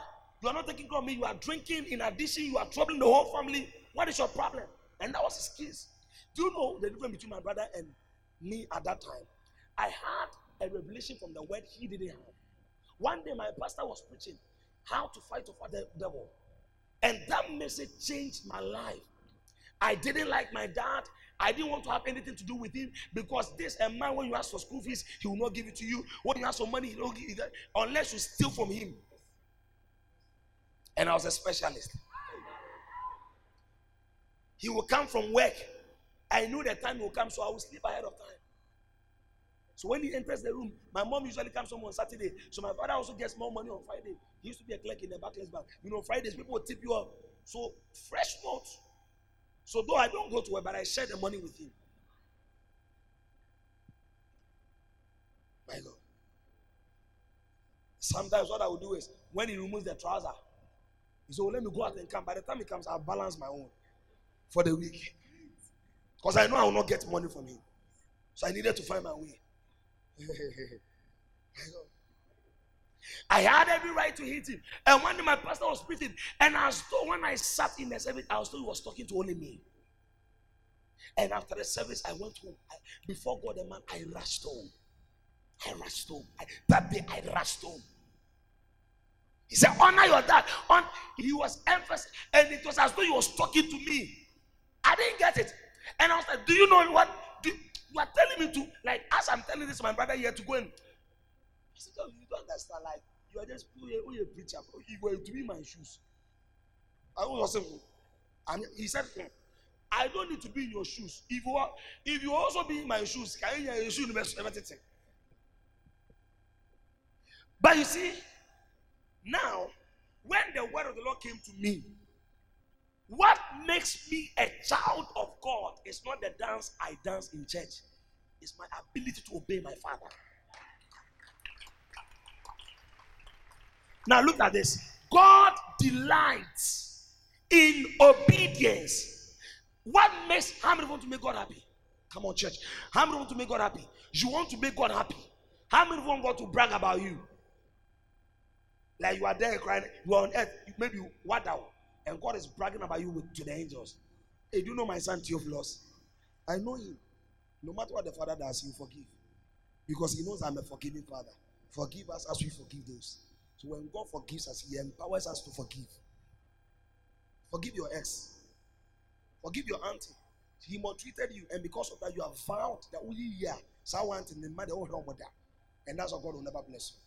You are not taking care of me. You are drinking. In addition, you are troubling the whole family. What is your problem? And that was his case. Do you know the difference between my brother and me at that time? I had a revelation from the word he didn't have. One day, my pastor was preaching how to fight off the devil. And that message changed my life. I didn't like my dad. I didn't want to have anything to do with him because this a man, when you ask for school fees, he will not give it to you. When you ask for money, he will not give it unless you steal from him. And I was a specialist. He will come from work. I knew the time he will come, so I will sleep ahead of time. So when he enters the room, my mom usually comes home on Saturday. So my father also gets more money on Friday. He used to be a clerk in the Barclays Bank. You know, Fridays people will tip you up. So fresh notes. So though I don't go to work, but I share the money with him. My God. Sometimes what I will do is when he removes the trouser, he said, well, oh, let me go out and come. By the time he comes, I'll balance my own for the week. Because I know I will not get money from him. So I needed to find my way. I had every right to hit him. And one day my pastor was preaching, and was told when I sat in the service, I was told he was talking to only me. And after the service, I went home. I, before God, the man, I rushed home. I rushed home. I, that day, I rushed home. He said, Honor your dad. On, he was emphasizing, and it was as though he was talking to me. I didn't get it. And I was like, Do you know what? Do, you are telling me to, like, as I'm telling this, my brother here to go and. Said, oh, You don't understand. Like, you are just who you a preacher. You were to be my shoes. I was saying, and he said, hmm, I don't need to be in your shoes. If you are, if you also be in my shoes, can you your shoes everything? But you see, now, when the word of the Lord came to me, what makes me a child of God is not the dance I dance in church, it's my ability to obey my father. Now, look at this God delights in obedience. What makes how many want to make God happy? Come on, church. How many want to make God happy? You want to make God happy. How many want God to brag about you? Like you are there crying, you are on earth, maybe what out, and God is bragging about you with, to the angels. Hey, do you know my son Theophilus? I know him. No matter what the father does, he will forgive. Because he knows I'm a forgiving father. Forgive us as we forgive those. When God forgives us, He empowers us to forgive. Forgive your ex. Forgive your auntie. He maltreated you, and because of that, you have vowed that only year, someone in the mother will help that. And that's why God will never bless you.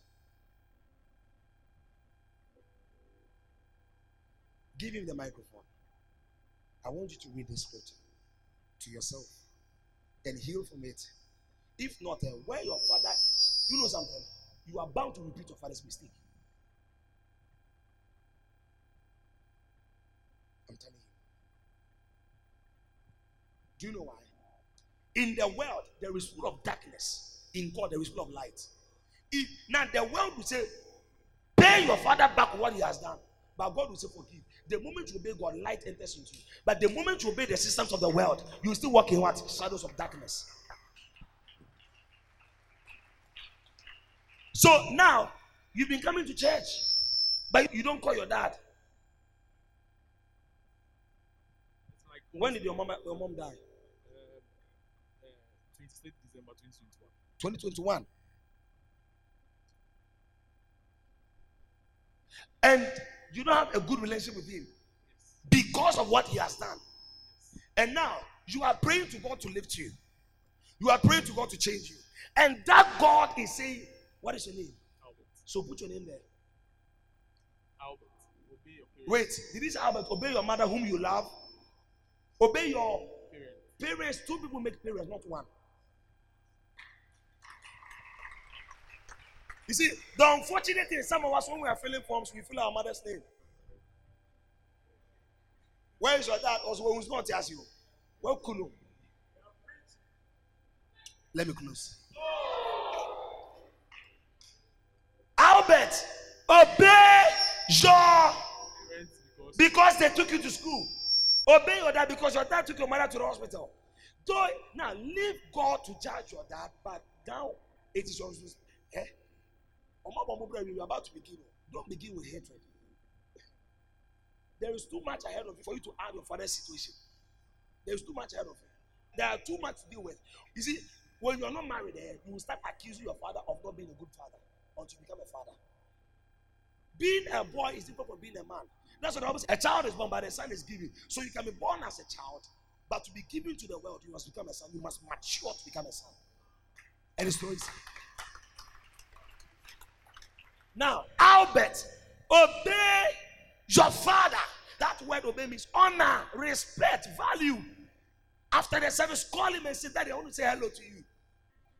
Give him the microphone. I want you to read this scripture to yourself and heal from it. If not, uh, where your father, you know something, you are bound to repeat your father's mistake. I'm telling you. Do you know why? In the world, there is full of darkness. In God, there is full of light. If, now, the world will say, pay your father back what he has done. But God will say, forgive. The moment you obey God, light enters into you. But the moment you obey the systems of the world, you will still walk in what? Shadows of darkness. So now, you've been coming to church, but you don't call your dad. When did your mom, your mom die? 26th December 2021. 2021. And you don't have a good relationship with him because of what he has done. And now you are praying to God to lift you. You are praying to God to change you. And that God is saying, What is your name? Albert. So put your name there. Albert. Obey your parents. Wait, did this Albert obey your mother whom you love? Obey your Parents. parents. Two people make parents, not one. You see, the unfortunate thing, some of us, when we are filling forms, we fill our mother's name. Where is your dad? Also, when who's not ask you? Well, Kulu. Let me close. Albert, obey your because they took you to school. Obey your dad because your dad took your mother to the hospital. So now leave God to judge your dad, but now it is your. Eh? Ọmọ ọmọ ọmọ you are about to begin. Don't begin with hatred. There is too much ahead of you for you to add your father's situation. There is too much ahead of you. There are too much to deal with. You see, when you are not married, eh, you will start accusing your father of not being a good father until you become a father. Being a boy is different from being a man. That's what I always say. A child is born, but a son is given. So you can be born as a child, but to be given to the world, you must become a son. You must mature to become a son. And it's so easy. Now, Albert, obey your father. That word obey means honor, respect, value. After the service, call him and say, Daddy, I want to say hello to you.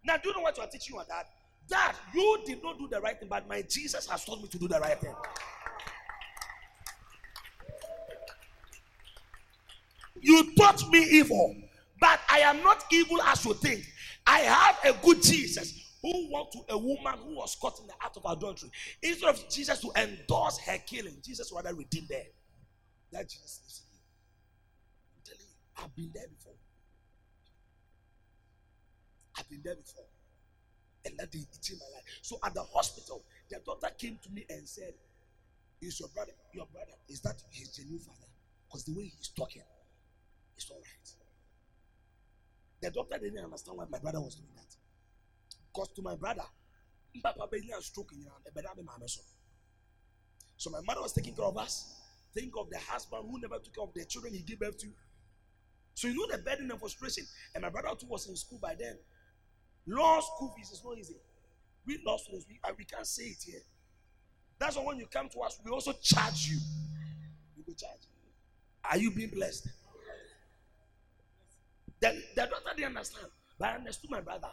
Now, do you know what you are teaching your dad? Dad, you did not do the right thing, but my Jesus has taught me to do the right thing. You taught me evil, but I am not evil as you think. I have a good Jesus who went to a woman who was caught in the act of adultery. Instead of Jesus to endorse her killing, Jesus rather redeemed her. That Jesus lives in you. I'm telling you, I've been there before. I've been there before. And that day it changed my life. So at the hospital, the doctor came to me and said, Is your brother, your brother, is that his genuine father? Because the way he's talking, it's all right. The doctor didn't understand why my brother was doing that. Because to my brother, Papa has stroke in So my mother was taking care of us. Think of the husband who never took care of the children he gave birth to. So you know the burden and frustration. And my brother too was in school by then. Law school fees is not easy. We law students, we, we can't say it here. That's why when you come to us, we also charge you. We charge. Are you being blessed? The, the daughter didn't understand, but I understood my brother.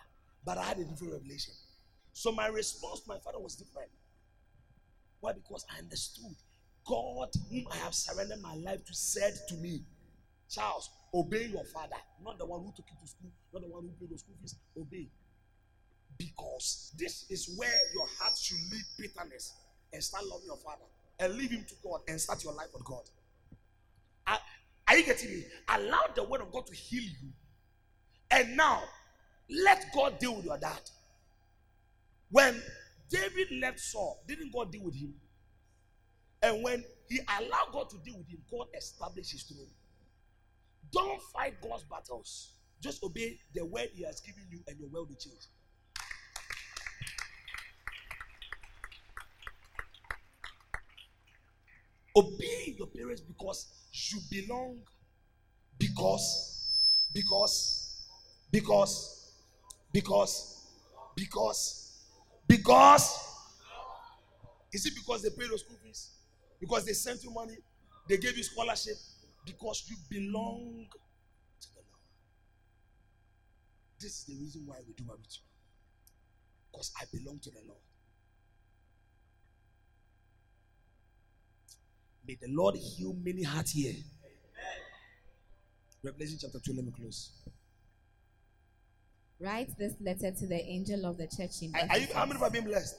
But I had a different revelation. So my response to my father was different. Why? Because I understood God, whom I have surrendered my life to, said to me, Charles, obey your father, not the one who took you to school, not the one who paid the school fees. Obey. Because this is where your heart should leave bitterness and start loving your father and leave him to God and start your life with God. Are, are you getting me? Allow the word of God to heal you. And now, let God deal with your dad. When David left Saul, didn't God deal with him? And when he allowed God to deal with him, God established his throne. Don't fight God's battles. Just obey the word he has given you, and your world will change. Obey your parents because you belong. Because, because, because, because, because, because. Is it because they paid your school fees? Because they sent you money? They gave you scholarship? Because you belong to the Lord. This is the reason why we do what do. Because I belong to the Lord. May the Lord heal many hearts here. Revelation chapter 2, let me close. Write this letter to the angel of the church in Are, are you, how many Ephesus. have been blessed?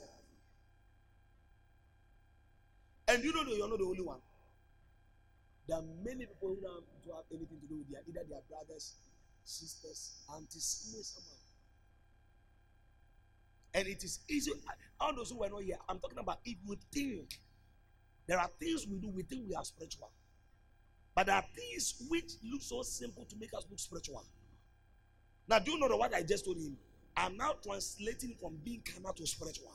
And you know that you're not the only one. There are many people who don't have have anything to do with their either their brothers, sisters, aunties, somewhere, somehow. And it is easy. All those who were not here, I'm talking about if you think there are things we do, we think we are spiritual. But there are things which look so simple to make us look spiritual. Now, do you know what I just told him? I'm now translating from being carnal to spiritual.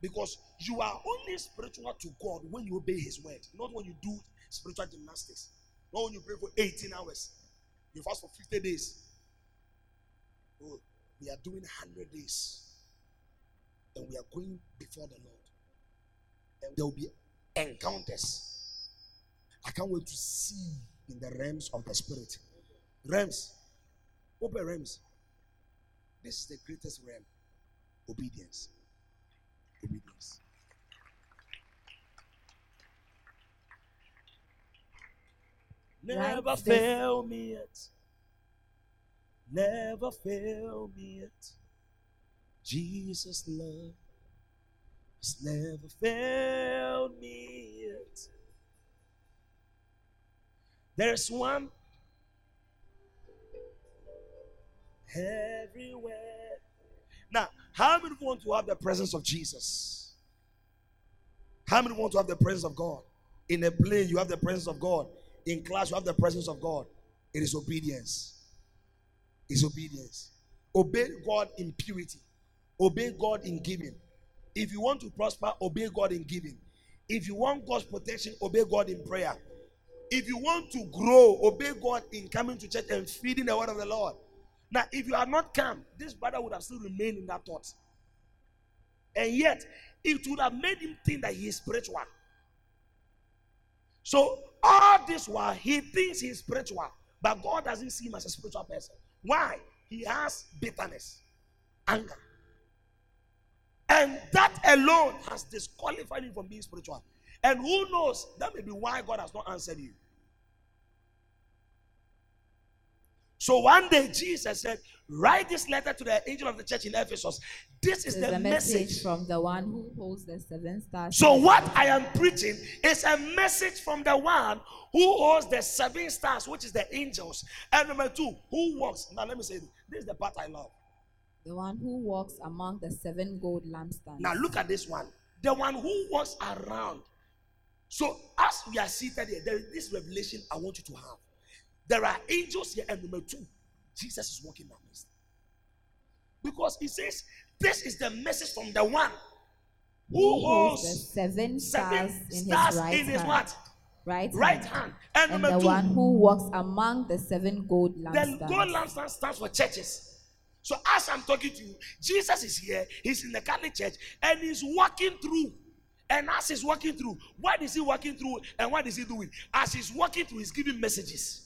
Because you are only spiritual to God when you obey His word, not when you do spiritual gymnastics. Not when you pray for 18 hours. You fast for 50 days. Oh, we are doing 100 days. And we are going before the Lord. And there will be encounters. I can't wait to see in the realms of the spirit. Realms. Open realms. This is the greatest realm. Obedience. Obedience. Never this- fail me yet. Never fail me yet. Jesus' love has never failed me yet. There's one everywhere. Now, how many want to have the presence of Jesus? How many want to have the presence of God? In a plane, you have the presence of God. In class, you have the presence of God. It is obedience. It's obedience. Obey God in purity. Obey God in giving. If you want to prosper, obey God in giving. If you want God's protection, obey God in prayer. If you want to grow, obey God in coming to church and feeding the word of the Lord. Now, if you had not come, this brother would have still remained in that thought. And yet, it would have made him think that he is spiritual. So, all this while he thinks he is spiritual, but God doesn't see him as a spiritual person. Why? He has bitterness, anger. And that alone has disqualified him from being spiritual. And who knows, that may be why God has not answered you. So one day Jesus said, Write this letter to the angel of the church in Ephesus. This is the message message. from the one who holds the seven stars. So, what I am preaching is a message from the one who holds the seven stars, which is the angels. And number two, who walks. Now, let me say this. This is the part I love. The one who walks among the seven gold lampstands. Now look at this one. The one who walks around. So as we are seated here, there is this revelation I want you to have. There are angels here, and number two, Jesus is walking amongst. Them because he says, This is the message from the one who He holds the seven stars seven in his right in his hand. what? Right, Right hand. hand. And, And the two, one who walks among the seven gold lampstands. gold lampstand stands for churches. So as I'm talking to you, Jesus is here. He's in the Catholic Church and he's walking through. And as he's walking through, what is he walking through and what is he doing? As he's walking through, he's giving messages,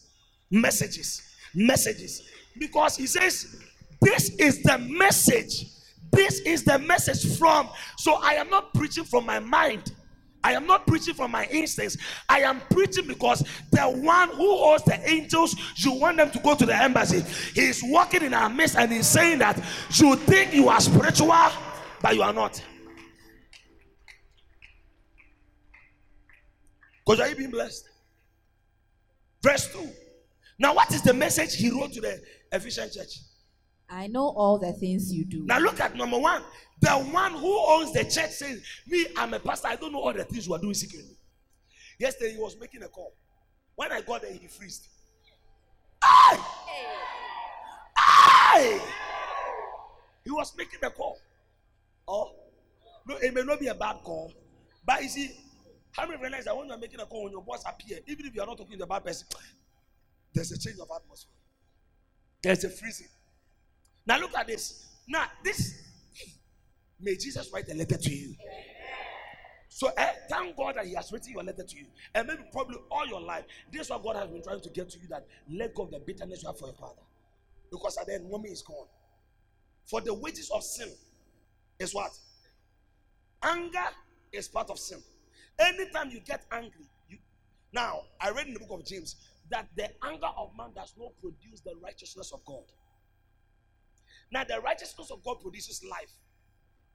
messages, messages. Because he says, This is the message. This is the message from. So I am not preaching from my mind. I am not preaching from my instincts. I am preaching because the one who holds the angels, you want them to go to the embassy. He's walking in our midst and he's saying that you think you are spiritual, but you are not. Because are you being blessed? Verse 2. Now, what is the message he wrote to the Ephesian church? I know all the things you do. Now look at number one. The one who owns the church says, Me, I'm a pastor. I don't know all the things you are doing secretly. Yesterday he was making a call. When I got there, he freezed. Aye! Aye! He was making a call. Oh, no, it may not be a bad call. But you see, how many realize that when you are making a call, when your boss appear, even if you are not talking to the bad person, there's a change of atmosphere. There's a freezing. Now look at this. Now this may Jesus write a letter to you. So eh, thank God that He has written your letter to you, and maybe probably all your life. This is what God has been trying to get to you that let go of the bitterness you have for your father, because at the end, mommy is gone. For the wages of sin is what? Anger is part of sin. Anytime you get angry, you now I read in the book of James that the anger of man does not produce the righteousness of God. Now, the righteousness of God produces life,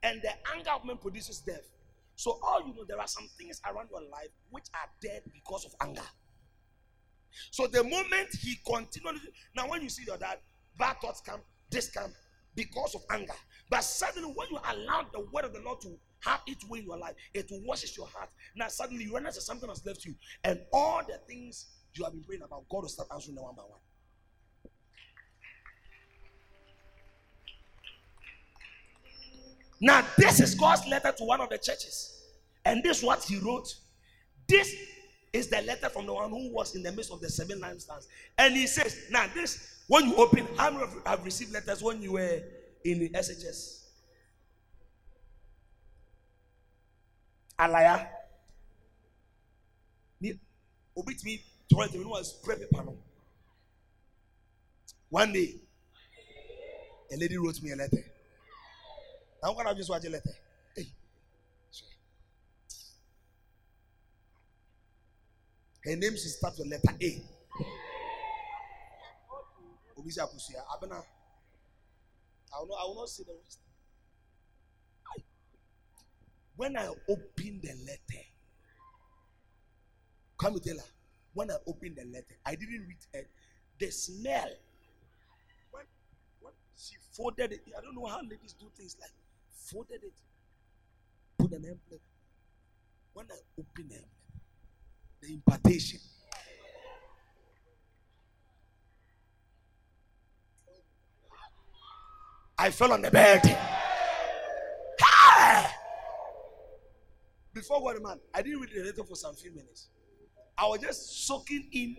and the anger of man produces death. So, all you know, there are some things around your life which are dead because of anger. So, the moment he continually now, when you see your dad, bad thoughts come, this come because of anger. But suddenly, when you allow the word of the Lord to have its way in your life, it washes your heart. Now, suddenly, you realize that something has left you, and all the things you have been praying about, God will start answering them one by one. Now, this is God's letter to one of the churches. And this is what he wrote. This is the letter from the one who was in the midst of the seven lampstands. And he says, Now, this, when you open, how many have received letters when you were in the SHS? Alaya. Obit me, to know spray paper. no. One day, a lady wrote me a letter. I'm gonna just watch a letter. Her name she starts with letter A. Obisi Akusia. Ah, Abena. I will not, I will not see the rest. When I opened the letter, come tell her. When I opened the letter, I didn't read it. The smell. When, when she folded it, I don't know how ladies do things like folded it, put an envelope. When I opened envelope, the impartation. I fell on the bed. Before what man, I didn't read the letter for some few minutes. I was just soaking in.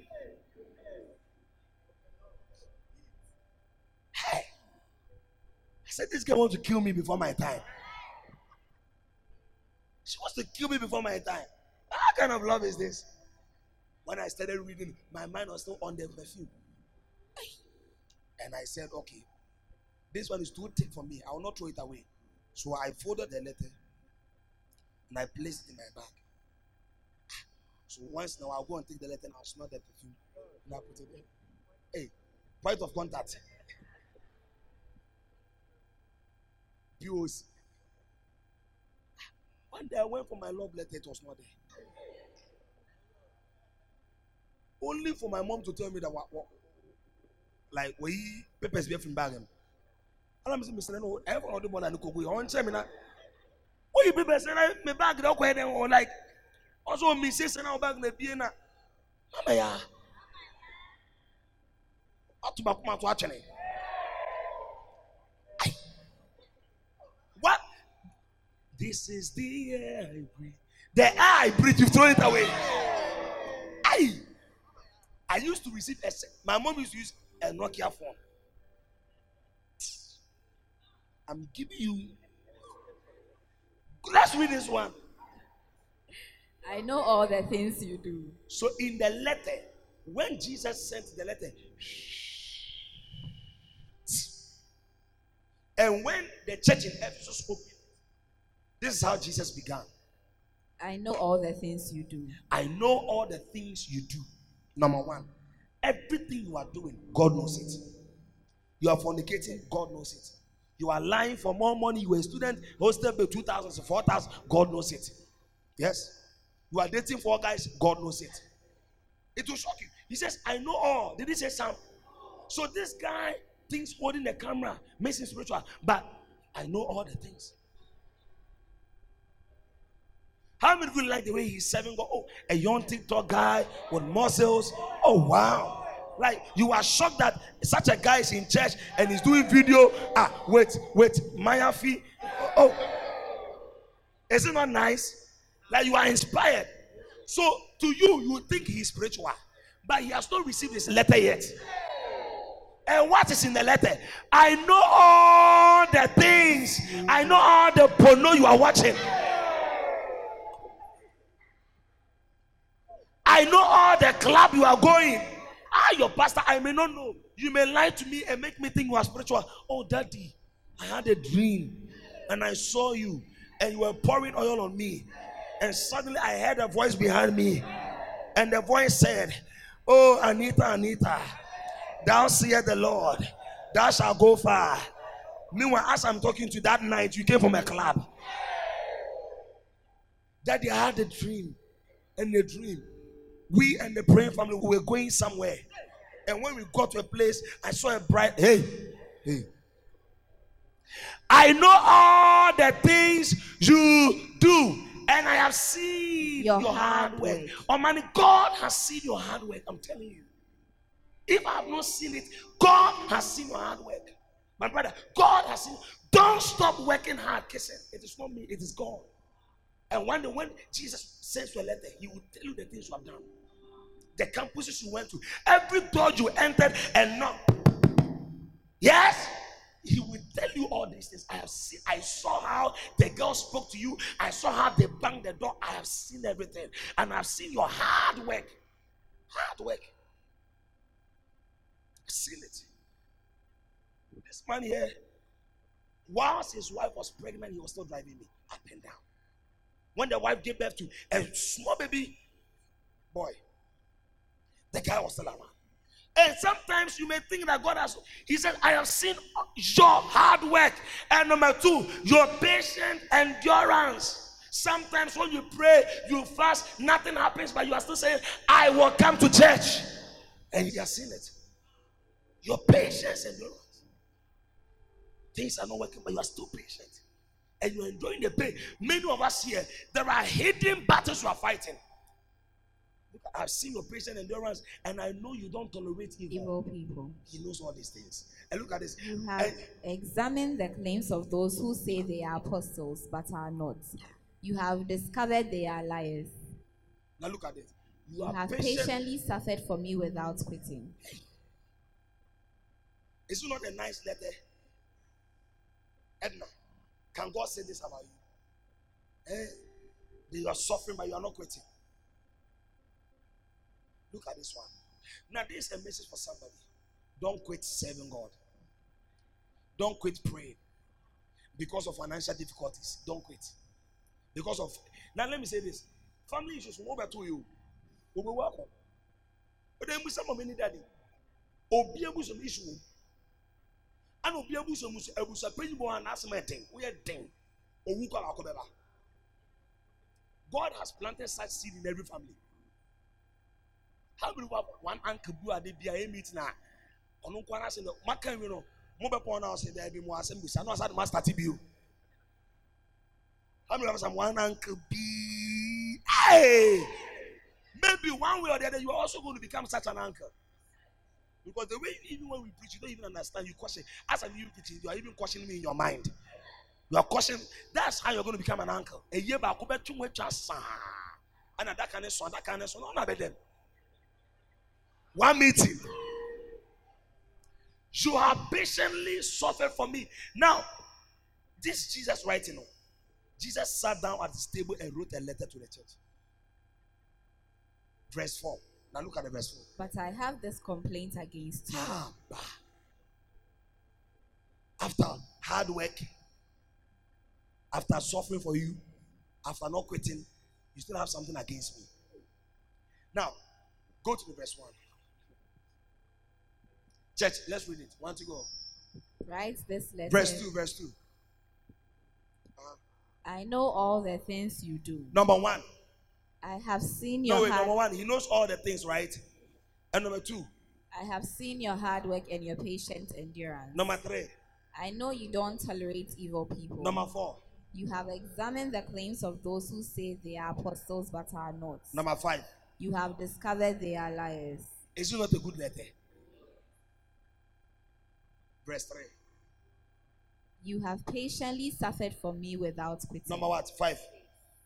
Hey! I said, This girl wants to kill me before my time. She wants to kill me before my time. What kind of love is this? When I started reading, my mind was still on the perfume. And I said, Okay, this one is too thick for me. I will not throw it away. So I folded the letter and I placed it in my bag. So once now I'll go and take the letter and I'll smell the perfume. And I'll put it there. Hey, point of contact. POC. One day I went for my love letter, it was not there. Only for my mom to tell me that what, what like we papers be from bag. Ala mi sɛ mesrɛ no ɛyɛ fɔ ɔde bɔ na ne kogu yi ɔnkyɛ mi na woyi bi bɛ sɛ na me baagi dɛ ɔkɔɛ dɛ ɔ like ɔsɔ omi se sɛ na ɔbaagi na bie na. Mama ya. Ɔto baako ma to atwene Ai. what? This is the air I breathe the air I breathe you throw it away. I I used to receive a my mom used to use a Nokia phone. I'm giving you let's read this one I know all the things you do. So in the letter, when Jesus sent the letter, and when the church in Ephesus opened, this is how Jesus began. I know all the things you do. I know all the things you do. Number one, everything you are doing, God knows it. You are fornicating, God knows it. You are lying for more money. You were a student, hosted by 2,000, 4,000, God knows it. Yes. You are dating four guys, God knows it. It will shock you. He says, I know all. Did he say some? So this guy thinks holding the camera makes him spiritual, but I know all the things. How many of you like the way he's serving God? Oh, a young TikTok guy with muscles. Oh, wow. Like you are shocked that such a guy is in church and he's doing video ah with Maya Fee. Oh, is it not nice? Like you are inspired. So to you, you think he's spiritual, but he has not received his letter yet. And what is in the letter? I know all the things. I know all the porno you are watching. I know all the club you are going. Ah, your pastor, I may not know. You may lie to me and make me think you are spiritual. Oh, daddy, I had a dream and I saw you and you were pouring oil on me. And suddenly I heard a voice behind me. And the voice said, Oh, Anita, Anita, thou seest the Lord, thou shalt go far. Meanwhile, as I'm talking to you that night, you came from a club. Daddy, I had a dream. And the dream, we and the praying family we were going somewhere. And when we got to a place, I saw a bright, hey, hey. I know all the things you do, and I have seen your, Your hard work. work. Oh man, God has seen your hard work. I'm telling you. If I have not seen it, God has seen your hard work. My brother, God has seen. Don't stop working hard, kissing. It is not me, it is God. And one day when Jesus sends you a letter, he will tell you the things you have done. The campuses you went to, every door you entered and knocked. Yes, he will tell you all these things. I have seen, I saw how the girl spoke to you. I saw how they banged the door. I have seen everything. And I've seen your hard work. Hard work. I've seen it. This man here, whilst his wife was pregnant, he was still driving me up and down. When the wife gave birth to a small baby boy, the guy was still around. And sometimes you may think that God has, He said, I have seen your hard work. And number two, your patient endurance. Sometimes when you pray, you fast, nothing happens, but you are still saying, I will come to church. And He has seen it. Your patience endurance. Things are not working, but you are still patient. And you're enjoying the pain. Many of us here, there are hidden battles you are fighting. I've seen your patient endurance, and I know you don't tolerate evil. Evil people. He knows all these things. And look at this. You have And- examined the claims of those who say they are apostles but are not. You have discovered they are liars. now look at it. You You have patient. patiently suffered for me without quitting. Is it not a nice letter? Edna, can God say this about you? Eh? That you are suffering, but you are not quitting. Look at this one. Now, this is a message for somebody. Don't quit serving God. Don't quit praying because of financial difficulties. Don't quit. Because of now, let me say this: family issues will over to you. We will welcome. But then we some many daddy. Obi ebu some issue. And obi ebu some ebu some pay you an asthma thing. We are thing. Owu kwa akobeba. God has planted such seed in every family. How many have one uncle bu ade bia e meet na ono kwa na se no maka nwe no mo bɛ pɔn na ɔsɛ dɛbi mo asɛm busa na ɔsɛ de ma start how many of us have one uncle B? Hey, maybe one way or the other you are also going to become such an uncle. Because the way even when we preach, you don't even understand. You question. As I'm even preaching, you are even questioning me in your mind. You are questioning. That's how you're going to become an uncle. A year back, back to my chance. And that kind of son, that kind of son, no, not them. One meeting. You have patiently suffered for me. Now, this Jesus writing. Jesus sat down at his table and wrote a letter to the church. Verse 4. Now look at the verse 4. But I have this complaint against you. Ah. After hard work, after suffering for you, after not quitting, you still have something against me. Now, go to the verse 1. Church, let's read it. One to go. Write this letter. Verse 2, verse 2. Uh, I know all the things you do. Number one. I have seen your No, wait, hard, number one, he knows all the things, right? And number two, I have seen your hard work and your patient endurance. number three, I know you don't tolerate evil people. number four, You have examined the claims of those who say they are apostles but are not. number five. You have discovered they are liars. Is it not a good letter? Verse three. You have patiently suffered for me without quitting. Number what? Five.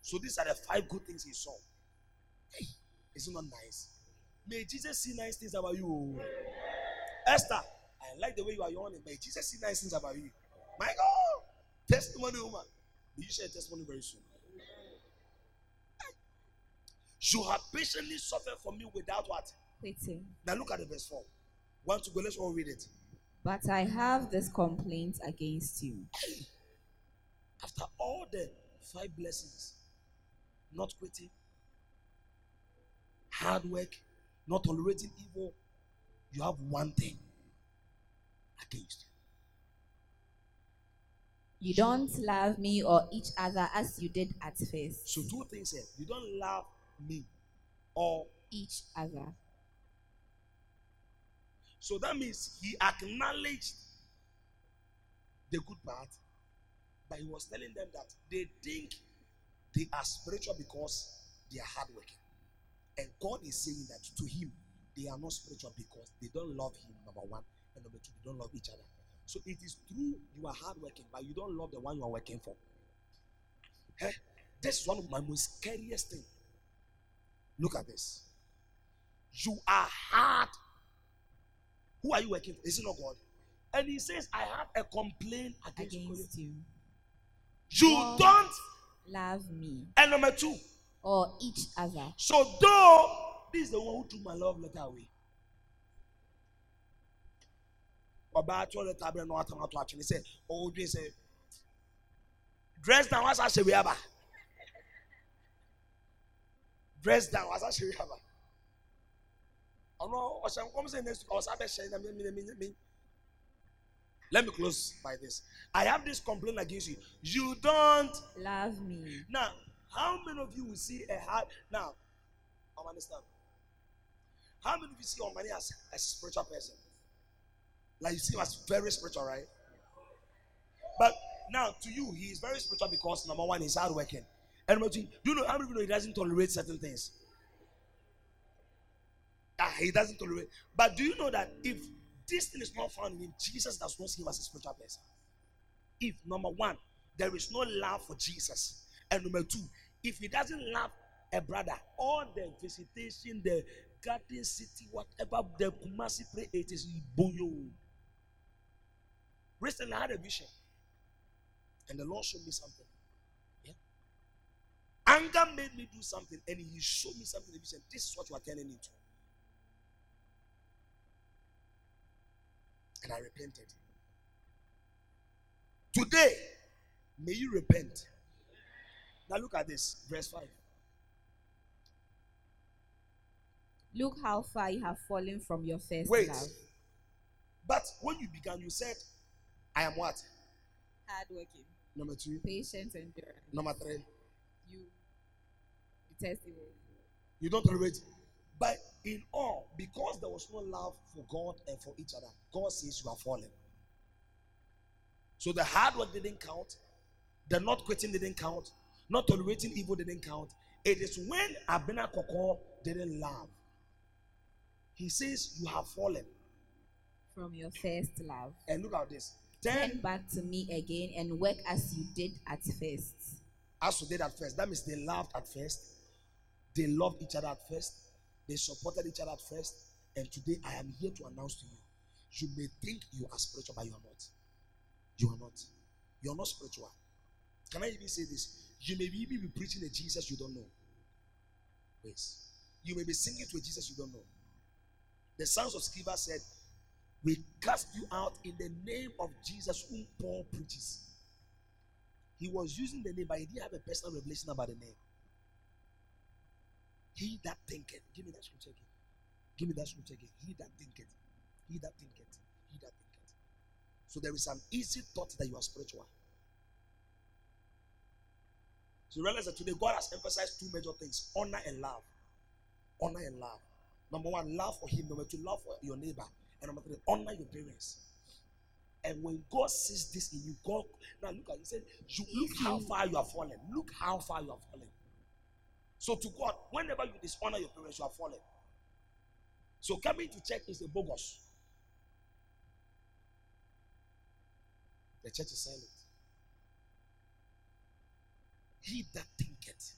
So these are the five good things he saw. Hey, is it not nice? May Jesus see nice things about you. Oh. Esther, I like the way you are yawning. May Jesus see nice things about you. My God, testimony, woman. Will you share testimony very soon? You have patiently suffered for me without what? Quitting. Now look at the verse 4. One to go, let's all read it. But I have this complaint against you. After all the five blessings, not quitting, hard work, not tolerating evil, you have one thing against you. You don't love me or each other as you did at first. So two things here. You don't love me or Each other. So that means he acknowledged the good part, but he was telling them that they think they are spiritual because they are hardworking. And God is saying that to him, they are not spiritual because they don't love him, number one, and number two, they don't love each other. So it is true you are hardworking, but you don't love the one you are working for. Eh? This is one of my most scariest things. Look at this. You are hard. Who are you working for? Is it not God? And he says, I have a complaint against, you. Against you. You don't. Love me And number two, or each other. so though this is the one who took my love letter away. Ọbaa tí ọ̀rẹ́ tábìlì náà wàtí wàtí wàtí sẹ́ ọ̀hún dùn sẹ́ dress down sá ṣe wí àbá dress down sá ṣe wí àbá next week. Let me close by this. I have this complaint against you. You don't Love me. now, how many of you will see a heart? Now, I understand. How many of you see your money as, a spiritual person? Like you see him as very spiritual, right? But now, to you, he is very spiritual because number one, he's hardworking. And number two, do you know how many of you know he doesn't tolerate certain things? Ah, he doesn't tolerate. But do you know that if this thing is not found in him, Jesus does not see him as a spiritual person? if number one, there is no love for Jesus, and number two, if he doesn't love a brother, all the visitation, the garden city, whatever the Kumasi pray, it is boyo. Recently, I had a vision, and the Lord showed me something. Anger made me do something, and He showed me something. in the vision. This is what you are turning into, and I repented. Today, may you repent. Now look at this, verse 5. Look how far you have fallen from your first Wait. love. But when you began, you said, I am what? Hardworking, Number two. patient, endurance. Number three. You detest evil. You don't tolerate. But in all, because there was no love for God and for each other, God says you are fallen. So the hard work didn't count, the not quitting didn't count, not tolerating evil didn't count. It is when Abena Koko didn't love. He says, You have fallen. from your first love. And look at this. Turn back to me again and work as you did at first. as you did at first, that means they loved at first, they loved each other at first, they supported each other at first. And today I am here to announce to you you may think you are spiritual, but you are not. You are not. You are not spiritual. Can I even say this? You may even be preaching a Jesus you don't know. Yes. You may be singing to a Jesus you don't know. The sons of Sceva said, We cast you out in the name of Jesus whom Paul preaches. He was using the name, but he didn't have a personal revelation about the name. He that thinketh. Give me that scripture again. Give me that scripture again. He that thinketh. He that thinketh. He that thinketh. So there is an easy thought that you are spiritual. So realize that today God has emphasized two major things honor and love. Honor and love. Number one, love for Him. Number two, love for your neighbor. And number three, honor your parents. And when God sees this in you, God now look at you. said, You look how far you have fallen. Look how far you have fallen. So to God, whenever you dishonor your parents, you are fallen. So coming to church is a bogus. The church is silent. He that thinketh.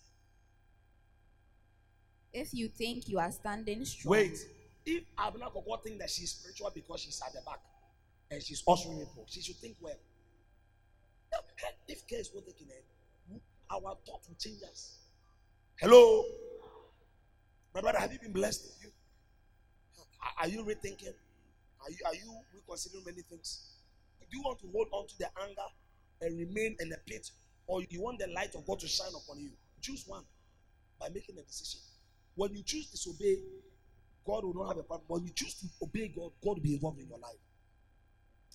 If you think you are standing strong, Wait. If Abena Koko think that she's spiritual because she's at the back and she's ushering people, she should think well. If care is not taken, eh, our thought will change us. Hello, my brother, have you been blessed? You, are- you rethinking? Are you are you reconsidering many things? Do you want to hold on to the anger and remain in the pit, or you want the light of God to shine upon you? Choose one by making a decision. When you choose to disobey, God will not have a problem. When you choose to obey God, God will be involved in your life.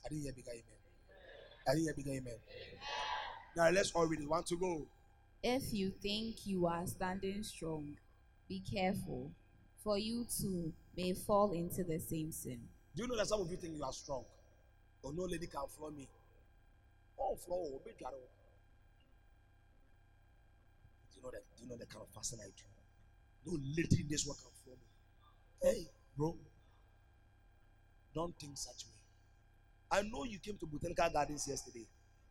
I didn't hear bigger amen. I didn't hear bigger amen. Now let's all read it. One to go. If you think you are standing strong, be careful, for you too may fall into the same sin. Do you know that some of you think you are strong? Or no lady can floor me. Oh, floor, oh, big girl. Do you know that? Do you know the kind of fasting I do? No lady in this world can floor me. Hey, bro. Don't think such way. I know you came to Botanical Gardens yesterday,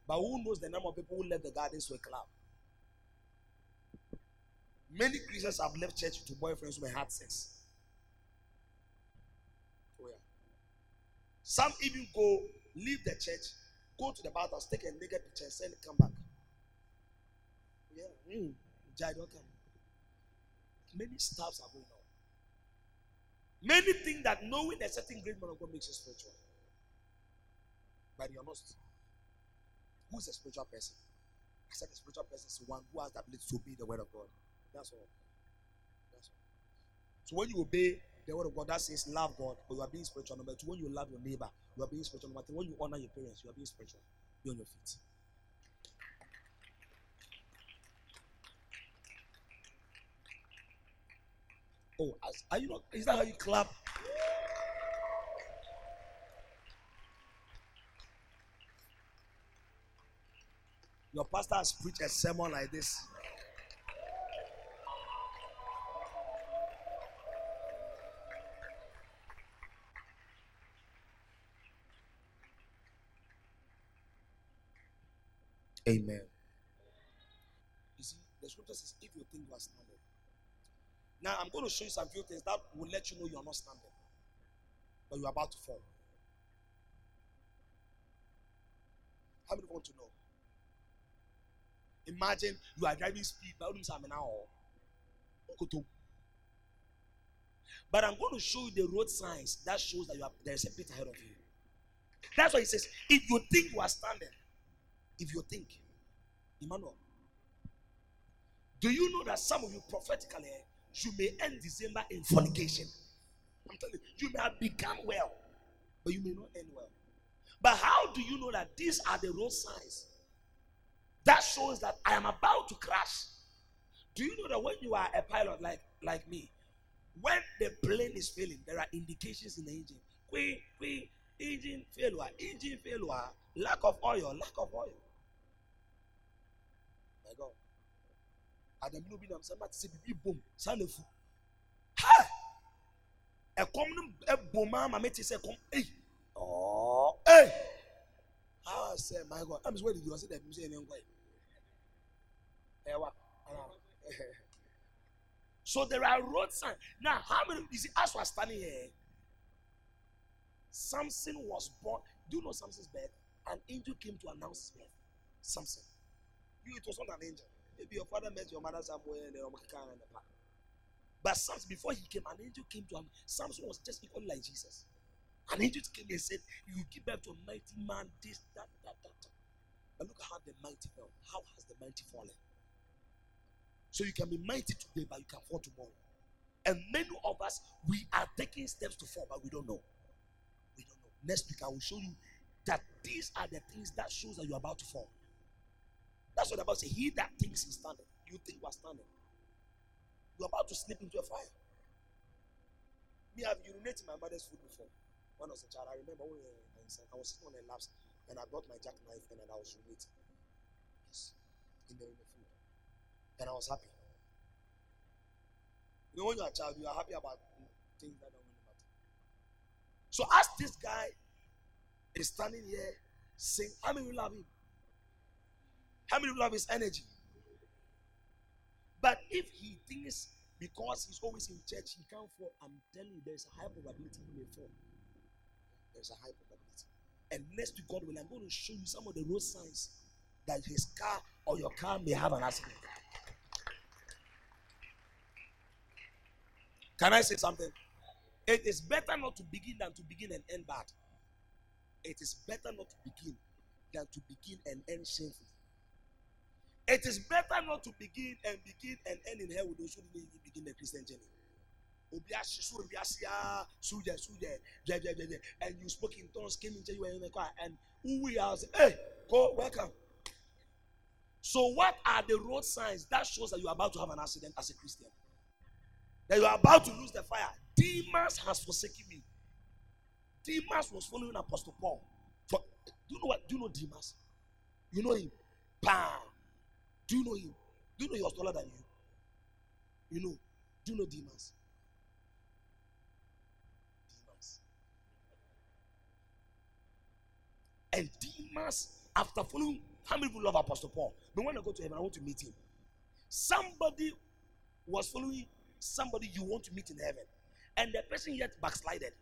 but who knows the number of people who left the gardens to a club? Many Christians have left church to boyfriends who had sex. Oh, yeah. Some even go leave the church, go to the bathhouse, take a naked picture, and send it, come back. Yeah, Jai. Many stuffs are going on. Many think that knowing a certain great man of God makes you spiritual. But you're not. Who's a spiritual person? I said a spiritual person is one who has the ability to obey the word of God. That's all. That's all. So when you obey the word of God, that says love God, but you are being spiritual. Number two, when you love your neighbor, you are being spiritual. Number three, when you honor your parents, you are being spiritual. Be on your feet. Oh, are you not? Is that how you clap? Your pastor has preached a sermon like this. Amen. You see, the scripture says, if you think you are standing. Now, I'm going to show you some few things that will let you know you are not standing, but you are about to fall. How many want to know? Imagine you are driving speed, but don't now. But I'm going to show you the road signs that shows that you are, there is a pit ahead of you. That's why he says, if you think you are standing, if you think, Emmanuel, do you know that some of you prophetically you may end December in fornication? I'm telling you, you may have become well, but you may not end well. But how do you know that these are the road signs? That shows that I am about to crash. Do you know that when you are a pilot like, like me, when the plane is failing, there are indications in the engine. Queen, queen, engine failure, engine failure, lack of oil, lack of oil. My God. Adam no bi nam sɛ ma te sɛ bibi bom saa na fu. Ha! Ɛkɔm no ɛbom ama me te sɛ ɛkɔm. Ei! Oh! Ei! Ah, say my God. I'm did you say that? You say anything? Ewa. So there are road signs. Now, how many you see as we're standing here? Samson was born. Do you know Samson's birth? An angel came to announce his birth. Samson. You, it was not an angel. Maybe your father met your mother somewhere in the park. But Samson, before he came, an angel came to him. Samson was just equally like Jesus. An angel came and said, You give birth to a mighty man, this, that, that, that. that. But look how the mighty fell. How has the mighty fallen? So you can be mighty today, but you can fall tomorrow. And many of us, we are taking steps to fall, but we don't know. We don't know. Next week, I will show you that these are the things that shows that you're about to fall. That's what the Bible says. He that thinks he's standing, you think you are standing. You're about to slip into a fire. Me, I've urinated my mother's food before. When I was a child, I remember when uh, I was sitting on her laps and I brought my jackknife and I was urinating. Yes. In the, in the food. And I was happy. You know, when you're a child, you are happy about things that don't really matter. So, as this guy is standing here saying, How many love him? How many love his energy? But if he thinks because he's always in church, he can't fall, I'm telling you, there's a high probability he may fall. There's a high probability. And next to God will, I'm going to show you some of the road signs that his car or your car may have an accident. Can I say something? It is better not to begin than to begin and end bad. It is better not to begin than to begin and end shamefully. It is better not to begin and begin and end in hell with those who didn't even begin the Christian journey. And you spoke in tongues, came into you in the car, and we are hey, go, welcome. So, what are the road signs that shows that you are about to have an accident as a Christian? That you are about to lose the fire. Demas has forsaken me. Demas was following Apostle Paul. For do you know what? Do you know Demas? You know him. Bam. Do you know him? Do you know he was taller than you? You know. Do you know Demas? Demas. And Demas, after following, how many people love Apostle Paul? But when I go to heaven, I want to meet him. Somebody was following somebody you want to meet in heaven, and the person yet backslided.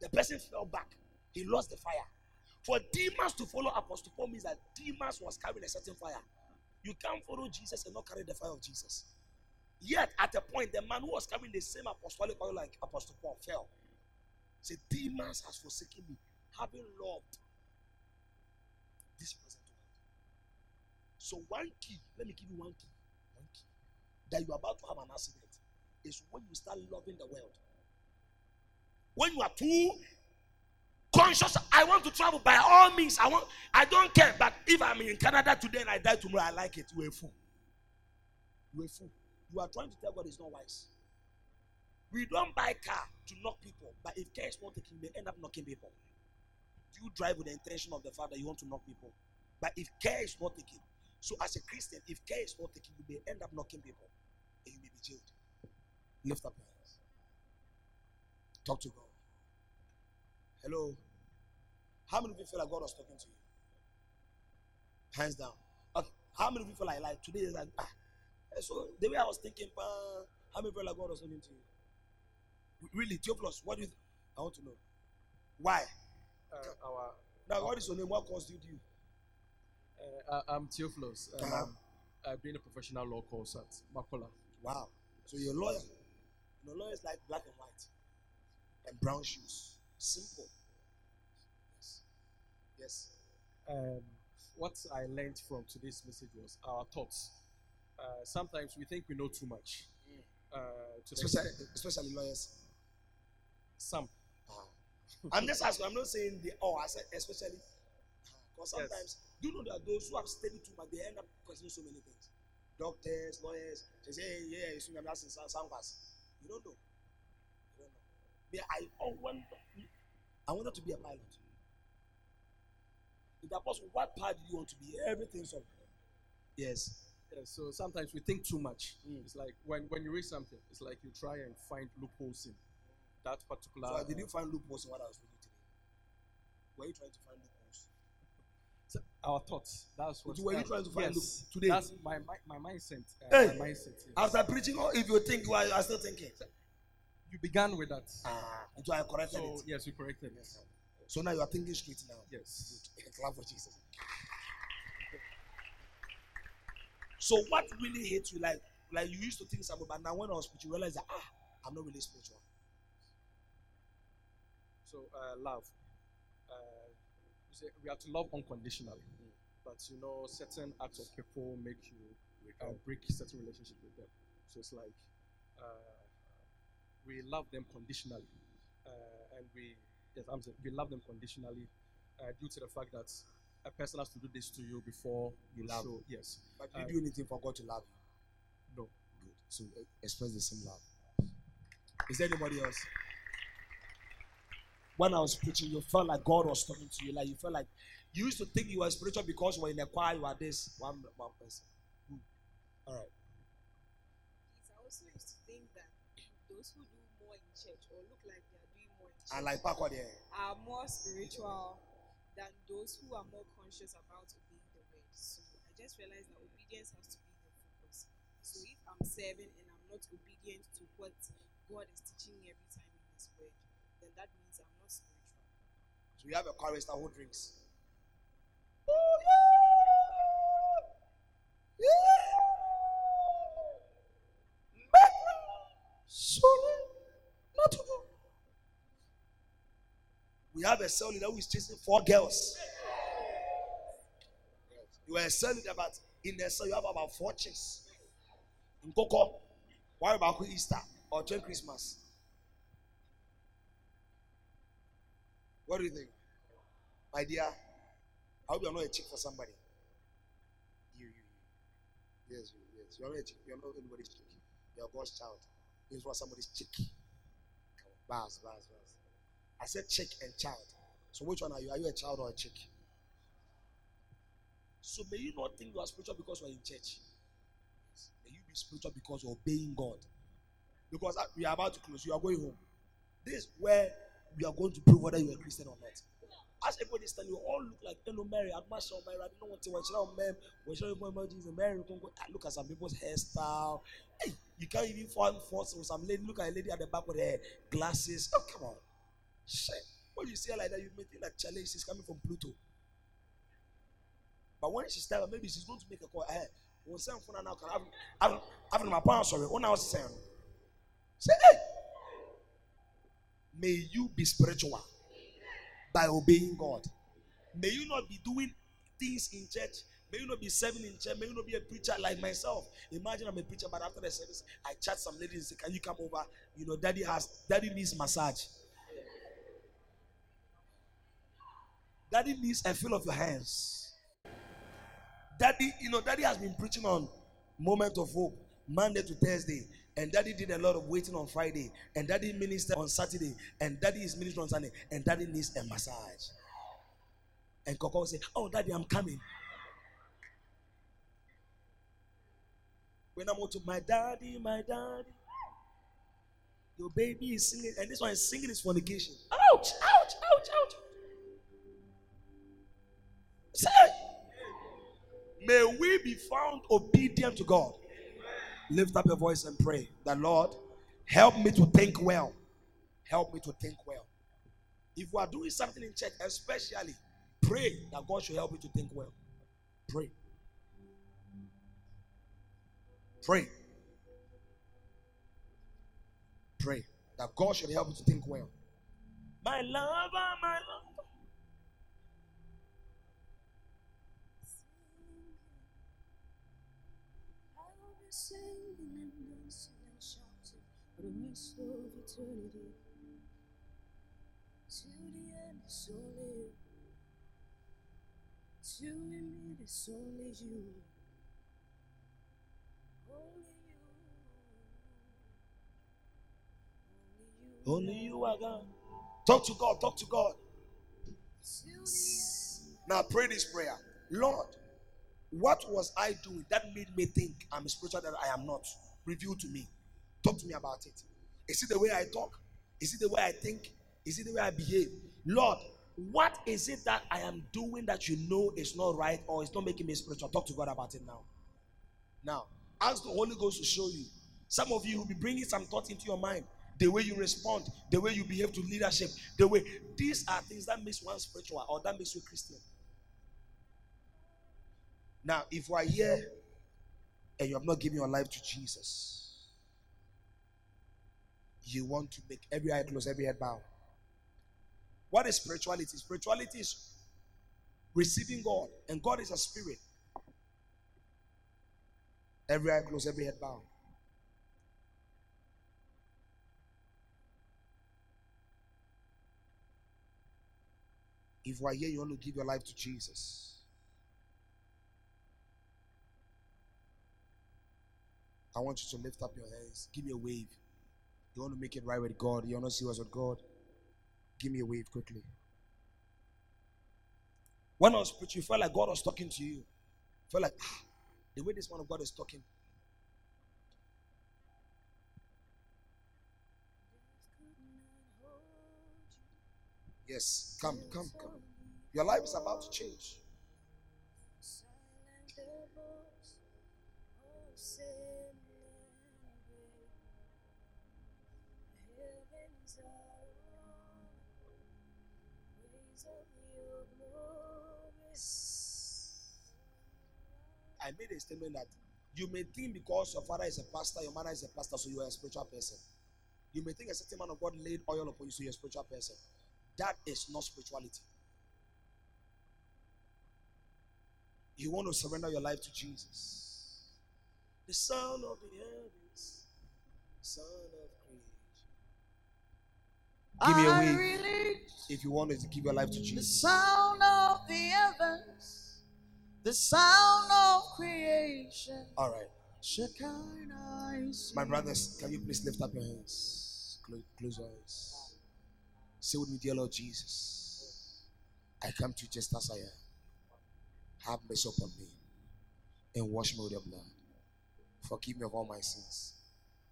The person fell back. He lost the fire. For Demas to follow Apostle Paul means that Demas was carrying a certain fire. You can't follow Jesus and not carry the fire of Jesus. Yet, at a point, the man who was carrying the same apostolic oil like Apostle Paul fell. Say, Demas has forsaken me, having loved this present world. So, one key, let me give you one key, one key that you're about to have an accident is when you start loving the world. When you are too conscious, I want to travel by all means. I want, I don't care. But if I'm in Canada today and I die tomorrow, I like it. You're a fool. You're a fool. You are trying to tell God it's not wise. We don't buy car to knock people, but if care is not taking, they end up knocking people. You drive with the intention of the fact that you want to knock people? But if care is not taken, so as a Christian, if care is not taken, you may end up knocking people and you may be jailed. Lift up your hands. Talk to God. Hello. How many people feel like God was talking to you? Hands down. Okay. How many people like like today is like ah. So the way I was thinking, uh, how many people like God was talking to you? Really, Theophilus, what do you? Th- I want to know. Why? Uh, our, Now, what is your name? What course did you? uh, I'm Theophilus. And Uh-huh. I'm uh, doing a professional law course at Makola. Wow. So you're a lawyer. You know, lawyers like black and white and brown shoes. Simple. Yes. Yes. Um, what I learned from today's message was our thoughts. Uh, sometimes we think we know too much. Uh, to Especially, especially lawyers. some. Ah. I'm just asking. I'm not saying the oh. I said especially because Yes. sometimes do you know that those who have studied too much they end up questioning so many things. Doctors, lawyers, they say hey, yeah, it's I'm asking some some class. You don't know. You don't know. Yeah, I oh when I wanted to be a pilot. In the apostle, what part did you want to be? Everything so. Yes. Yeah, so sometimes we think too much. Mm. It's like when, when you read something, it's like you try and find loopholes in that particular. So did you find loopholes in what I was reading today? Were you trying to find loopholes? So our thoughts. That's what. Were you trying to find yes, loop- today? That's my my, my mindset. Uh, Hey! my mindset. yes. After preaching, or if you think you are, you are still thinking, you began with that. ah, until I corrected So it. yes, you corrected it. So now you are thinking straight now. Yes. Good. Clap for Jesus. So what really hates you? Like, like you used to think something, but now when I was preaching, you realize that ah, I'm not really spiritual. So uh, love. Uh, you say we have to love unconditionally, but you know certain acts of people make you uh, break certain relationship with them. So it's like uh, we love them conditionally, uh, and we yes, I'm saying we love them conditionally uh, due to the fact that a person has to do this to you before you love show yes. But do Uh, you do anything for God to love you? No. Good. So uh, express the same love. Is there anybody else? When I was preaching, you felt like God was talking to you. Like you felt like you used to think you were spiritual because you were in a choir, you are this one, one person. Good. All right. Please, I also used to think that those who do more in church or look like they are doing more in church I like backward there. are more spiritual than those who are more conscious about obeying the word. So I just realized that obedience has to be the focus. So if I'm serving and I'm not obedient to what God is teaching me every time in His word, then that means I'm not spiritual. So you have a chorister who drinks. We have a cell leader who is chasing four girls. You are a cell leader, but in the cell you have about four chicks. In Coco, why about Easter or during Christmas? What do you think? My dear, I hope you are not a chick for somebody. You, you, you. Yes, you, yes. You are not a chick. You are not anybody's chick. You are God's child. This is what somebody's chick. Baz, baz, baz. I said chick and child. So which one are you? Are you a child or a chick? So may you not think you are spiritual because you are in church. May you be spiritual because you're obeying God. Because uh, we are about to close. You are going home. This is where we are going to prove whether you are a Christian or not. As everybody stand, you all look like hello Mary. I'm not sure Mary. I don't want to watch on mem. We're showing more Jesus. Mary, Look at some people's hairstyle. Hey, you can't even find force with some lady. Look at a lady at the back with her glasses. Oh, come on. Shit. When you see her like that, you may think that challenge is coming from Pluto. But when she's there, maybe she's going to make a call. Hey, we'll send for now. Can I have, have, have my parents sorry. What now saying? Say, hey. May you be spiritual by obeying God. May you not be doing things in church. May you not be serving in church. May you not be a preacher like myself. Imagine I'm a preacher, but after the service, I chat some ladies and say, Can you come over? You know, daddy has daddy needs massage. Daddy needs a feel of your hands. Daddy, you know, daddy has been preaching on moment of hope, Monday to Thursday. And daddy did a lot of waiting on Friday. And daddy ministered on Saturday. And daddy is ministering on Sunday. And daddy needs a massage. And Coco will say, Oh, daddy, I'm coming. When I'm to my daddy, my daddy. Your baby is singing, and this one is singing is fornication. Ouch, ouch, ouch, ouch. Say, may we be found obedient to God. Lift up your voice and pray. The Lord, help me to think well. Help me to think well. If we are doing something in church, especially, pray that God should help you to think well. Pray. Pray. Pray that God should help you to think well. My lover, my lover. I for the rest of eternity. To the end, it's only you. To me, it's only you. Only you. Only you. Only you are God. Talk to God. Talk to God. Now pray this prayer. Lord, what was I doing that made me think I'm spiritual that I am not? Reveal to me. Talk to me about it. Is it the way I talk? Is it the way I think? Is it the way I behave? Lord, what is it that I am doing that you know is not right or is not making me spiritual? Talk to God about it now. Now, ask the Holy Ghost to show you. Some of you will be bringing some thoughts into your mind. The way you respond, the way you behave to leadership, the way these are things that makes one spiritual or that makes you Christian. Now, if you are here and you have not given your life to Jesus, you want to make every eye close, every head bow. What is spirituality? Spirituality is receiving God, and God is a spirit. Every eye close, every head bow. If you are here, you want to give your life to Jesus. I want you to lift up your hands. Give me a wave. You want to make it right with God. You want to see what's with God. Give me a wave quickly. When I was preaching, you felt like God was talking to you. you felt like ah, the way this man of God is talking. Yes, come, come, come. Your life is about to change. I made a statement that you may think because your father is a pastor, your mother is a pastor, so you are a spiritual person. You may think a certain man of God laid oil upon you, so you're a spiritual person. That is not spirituality. You want to surrender your life to Jesus. The sound of the heavens, son of creation. Give me a relate if you wanted to give your life to the Jesus. sound of the heavens, the sound of creation. All right. Shekinah My brothers, can you please lift up your hands? Close, close your eyes. Say with me, dear Lord Jesus, I come to you just as I am. Have mercy upon me and wash me with your blood. Forgive me of all my sins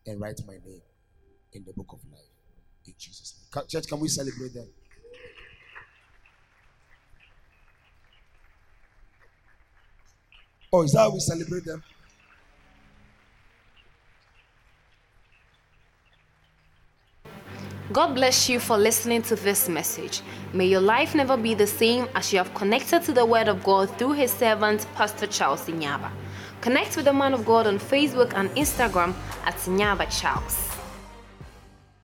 and write my name in the book of life. In Jesus' name. Church, can we celebrate them? Oh, is that how we celebrate them? God bless you for listening to this message. May your life never be the same as you have connected to the Word of God through His servant, Pastor Charles Nyaaba. Connect with the man of God on Facebook and Instagram at Nyaaba Charles.